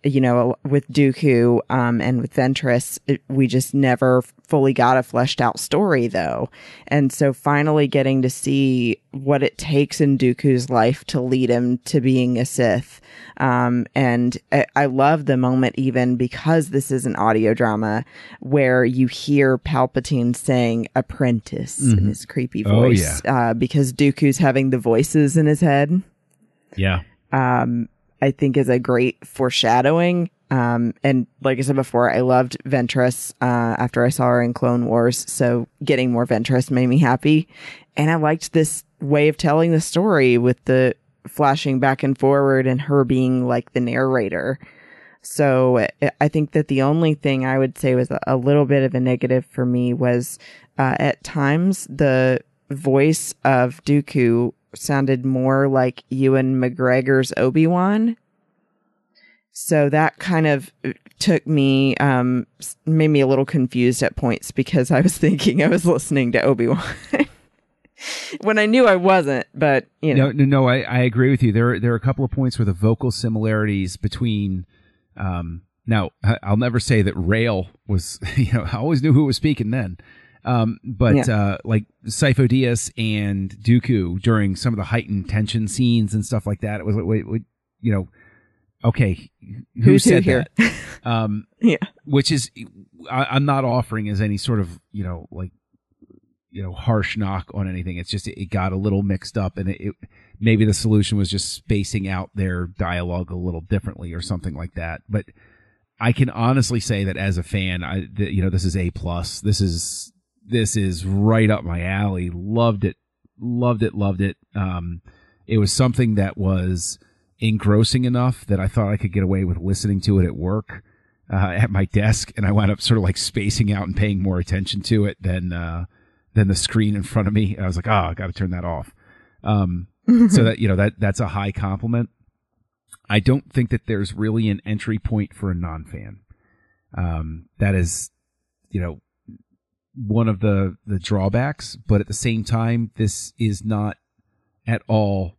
You know, with Dooku um, and with Ventress, it, we just never fully got a fleshed out story though. And so finally getting to see what it takes in Dooku's life to lead him to being a Sith. Um, and I, I love the moment even because this is an audio drama where you hear Palpatine saying apprentice in his creepy Oh, voice. Uh, because Dooku's having the voices in his head Yeah. um, I think is a great foreshadowing. Um, and like I said before, I loved Ventress, uh, after I saw her in Clone Wars. So getting more Ventress made me happy. And I liked this way of telling the story with the flashing back and forward and her being like the narrator. So I- think that the only thing I would say was a- a little bit of a negative for me was, uh, at times the voice of Dooku sounded more like Ewan McGregor's Obi-Wan. So that kind of took me, um, made me a little confused at points because I was (laughs) thinking I was listening to Obi-Wan. (laughs) when I knew I wasn't, but you know, No, no, no. I, I agree with you. There, there are a couple of points where the vocal similarities between um, now I'll never say that Rael was. (laughs) You know, I always knew who was speaking then. Um, but Yeah. uh, like Sifo Dyas and Dooku during some of the heightened tension scenes and stuff like that, it was like, wait, wait you know, okay, who Who's said here? that? (laughs) Um, Yeah. which is I, I'm not offering as any sort of you know like you know harsh knock on anything. It's just it, it got a little mixed up, and it, it maybe the solution was just spacing out their dialogue a little differently or something like that. But I can honestly say that as a fan, I th- you know this is a plus. This is this is right up my alley. Loved it, loved it, loved it. Um, it was something that was engrossing enough that I thought I could get away with listening to it at work uh, at my desk, and I wound up sort of like spacing out and paying more attention to it than uh, than the screen in front of me. I was like, oh, I got to turn that off. Um, (laughs) so that you know that that's a high compliment. I don't think that there's really an entry point for a non-fan. Um, that is, you know, one of the the drawbacks, but at the same time, this is not at all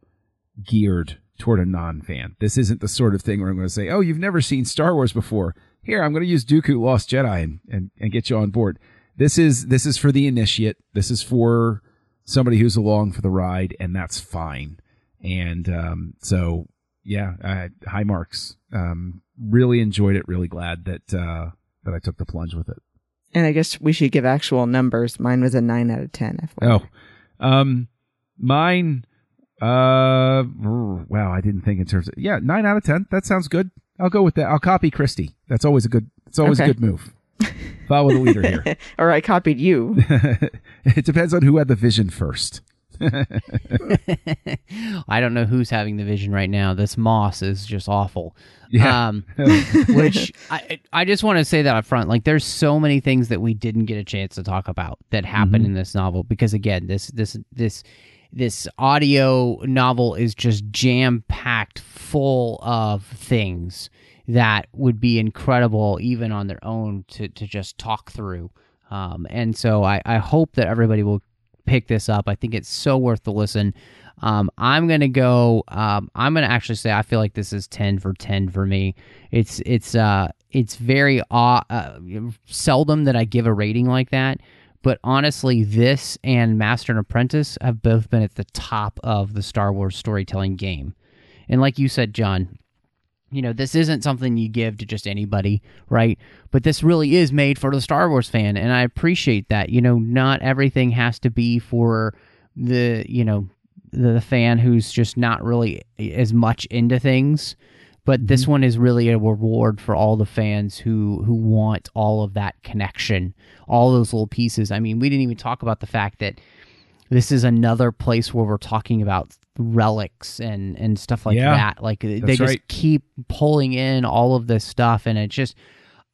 geared toward a non-fan. This isn't the sort of thing where I'm going to say, "Oh, you've never seen Star Wars before. Here, I'm going to use Dooku Lost Jedi and, and and get you on board." This is this is for the initiate. This is for somebody who's along for the ride, and that's fine. And um, so, yeah, uh, high marks. Um, really enjoyed it. Really glad that uh, that I took the plunge with it. And I guess we should give actual numbers. Mine was a nine out of ten. FYI. Oh, um, mine. Uh, wow, I didn't think in terms of yeah, nine out of ten. That sounds good. I'll go with that. I'll copy Christy. That's always a good. It's always a good move. Follow the leader here. (laughs) or I copied you. (laughs) it depends on who had the vision first. (laughs) I don't know who's having the vision right now. This moss is just awful. Yeah. Um, (laughs) which I I just want to say that up front. Like, there's so many things that we didn't get a chance to talk about that happened in this novel because again, this this this this audio novel is just jam packed full of things that would be incredible even on their own to to just talk through. Um, and so I, I hope that everybody will pick this up. I think it's so worth the listen. Um, I'm gonna go. Um, I'm gonna actually say I feel like this is ten for ten for me. It's it's uh it's very aw- uh, seldom that I give a rating like that. But honestly, this and Master and Apprentice have both been at the top of the Star Wars storytelling game. And like you said, John, you know, this isn't something you give to just anybody, right? But this really is made for the Star Wars fan, and I appreciate that. You know, not everything has to be for the, you know, the, the fan who's just not really as much into things. But this mm-hmm. one is really a reward for all the fans who who want all of that connection, all those little pieces. I mean, we didn't even talk about the fact that this is another place where we're talking about relics and and stuff like Yeah, that. Like they just right. keep pulling in all of this stuff, and it just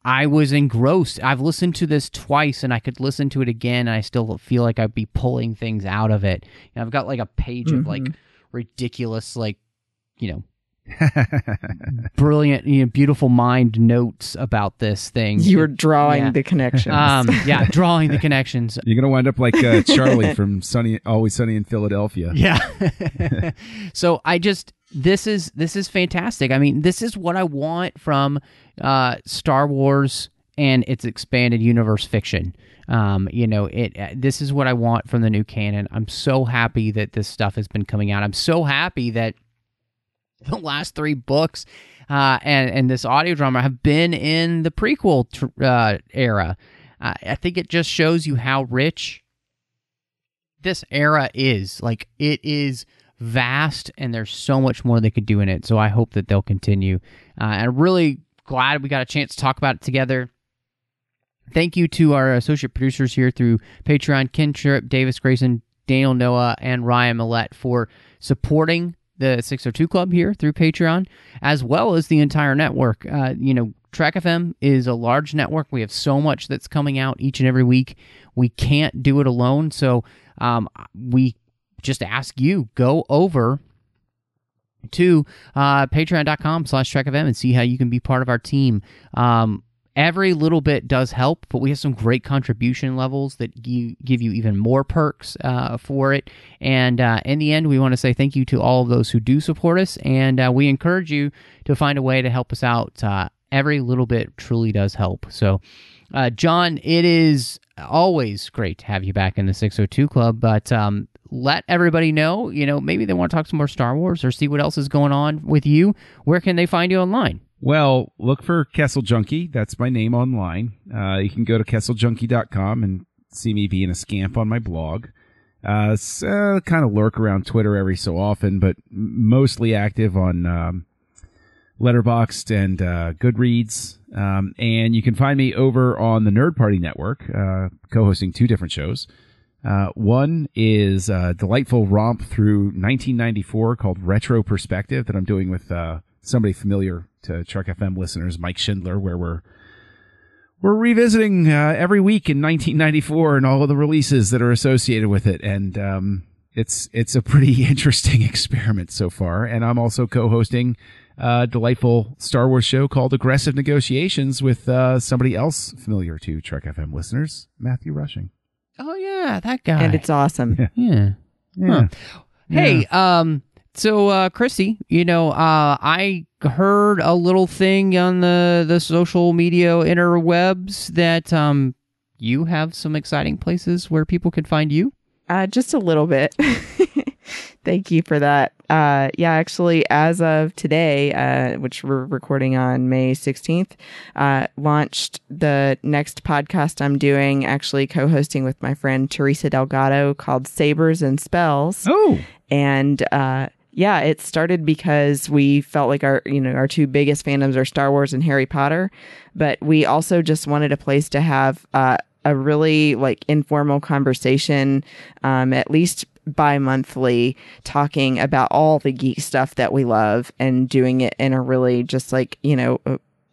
I was engrossed. I've listened to this twice, and I could listen to it again, and I still feel like I'd be pulling things out of it. And I've got like a page of like mm-hmm. ridiculous, like you know, (laughs) brilliant, you know, beautiful mind notes about this thing. You were drawing Yeah. the connections. um, yeah, (laughs) drawing the connections. You're gonna wind up like uh, (laughs) Charlie from Sunny, Always Sunny in Philadelphia. Yeah. so I just this is this is fantastic. I mean, this is what I want from uh, Star Wars and its expanded universe fiction. Um, you know, it. uh, This is what I want from the new canon. I'm so happy that this stuff has been coming out. I'm so happy that (laughs) the last three books uh, and and this audio drama have been in the prequel tr- uh, era. Uh, I think it just shows you how rich this era is. Like it is vast, and there's so much more they could do in it. So I hope that they'll continue. Uh, and I'm really glad we got a chance to talk about it together. Thank you to our associate producers here through Patreon, Ken Tripp, Davis Grayson, Daniel Noa, and Ryan Maillet for supporting the 602 Club here through Patreon, as well as the entire network. Uh, you know, Trek FM is a large network. We have so much that's coming out each and every week. We can't do it alone. So um, we just ask you go over to uh, patreon.com slash trekfm and see how you can be part of our team um, every little bit does help but we have some great contribution levels that gi- give you even more perks uh, for it and uh, in the end we want to say thank you to all of those who do support us and uh, we encourage you to find a way to help us out uh, every little bit truly does help. So, uh, John, it is always great to have you back in the 602 Club, but um, let everybody know, you know, maybe they want to talk some more Star Wars or see what else is going on with you. Where can they find you online? Well, look for Kessel Junkie. That's my name online. Uh, you can go to kesseljunkie.com and see me being a scamp on my blog. Uh, so, kind of lurk around Twitter every so often, but mostly active on um, Letterboxd and uh, Goodreads. Um, and you can find me over on the Nerd Party Network, uh, co-hosting two different shows. Uh, one is a delightful romp through 1994 called Retro Perspective that I'm doing with uh, somebody familiar to Trek FM listeners, Mike Schindler, where we're we're revisiting uh, every week in 1994 and all of the releases that are associated with it, and um, it's it's a pretty (laughs) interesting experiment so far. And I'm also co-hosting a delightful Star Wars show called Aggressive Negotiations with uh, somebody else familiar to Trek FM listeners, Matthew Rushing. Oh yeah, that guy. And it's awesome. Yeah. yeah. Yeah. Hey, um, so uh, Chrissy, you know, uh, I heard a little thing on the the social media interwebs that um, you have some exciting places where people can find you. Uh, just a little bit. (laughs) Thank you for that. Uh, yeah, actually, as of today, uh, which we're recording on May 16th, uh, launched the next podcast I'm doing, actually co hosting with my friend Teresa Delgado called Sabers and Spells. Oh, And, uh, yeah, it started because we felt like our, you know, our two biggest fandoms are Star Wars and Harry Potter, but we also just wanted a place to have, uh, a really like informal conversation, um, at least bi-monthly talking about all the geek stuff that we love and doing it in a really just like you know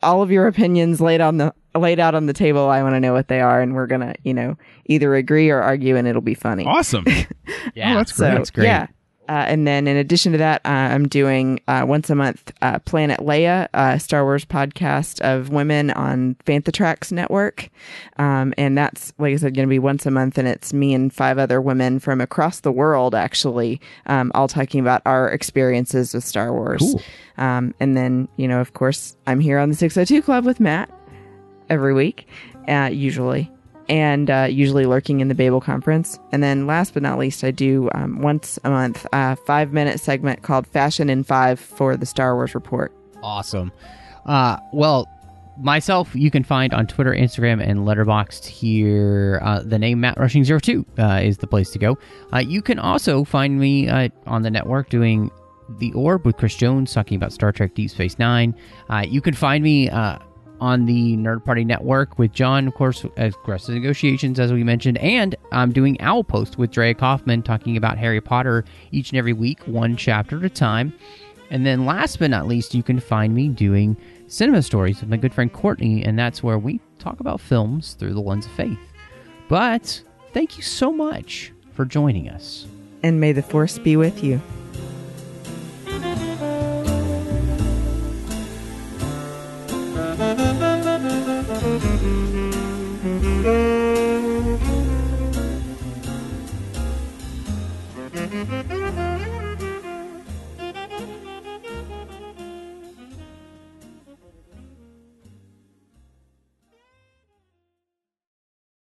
all of your opinions laid on the laid out on the table i want to know what they are and we're gonna you know either agree or argue and it'll be funny awesome. (laughs) Yeah, that's so. That's great. yeah uh, and then in addition to that, uh, I'm doing uh, once a month uh, Planet Leia, a Star Wars podcast of women on Fantha Tracks Network. Um, and that's, like I said, going to be once a month. And it's me and five other women from across the world, actually, um, all talking about our experiences with Star Wars. Cool. Um, and then, you know, of course, I'm here on the 602 Club with Matt every week, uh, usually, and uh, usually lurking in the Babel conference. And then, last but not least, I do um, once a month a five minute segment called Fashion in Five for the Star Wars Report. Awesome. Uh, well, myself, you can find on Twitter, Instagram, and Letterboxd here. Uh, the name Matt Rushing 02 uh, is the place to go. Uh, you can also find me uh, on the network doing The Orb with Chris Jones, talking about Star Trek Deep Space Nine. Uh, you can find me uh, on the Nerd Party Network with John, of course, Aggressive Negotiations, as we mentioned, and I'm doing Owl Post with Drea Kaufman, talking about Harry Potter each and every week, one chapter at a time. And then last but not least, you can find me doing cinema stories with my good friend Courtney, and that's where we talk about films through the lens of faith. But thank you so much for joining us. And may the Force be with you. Thank you.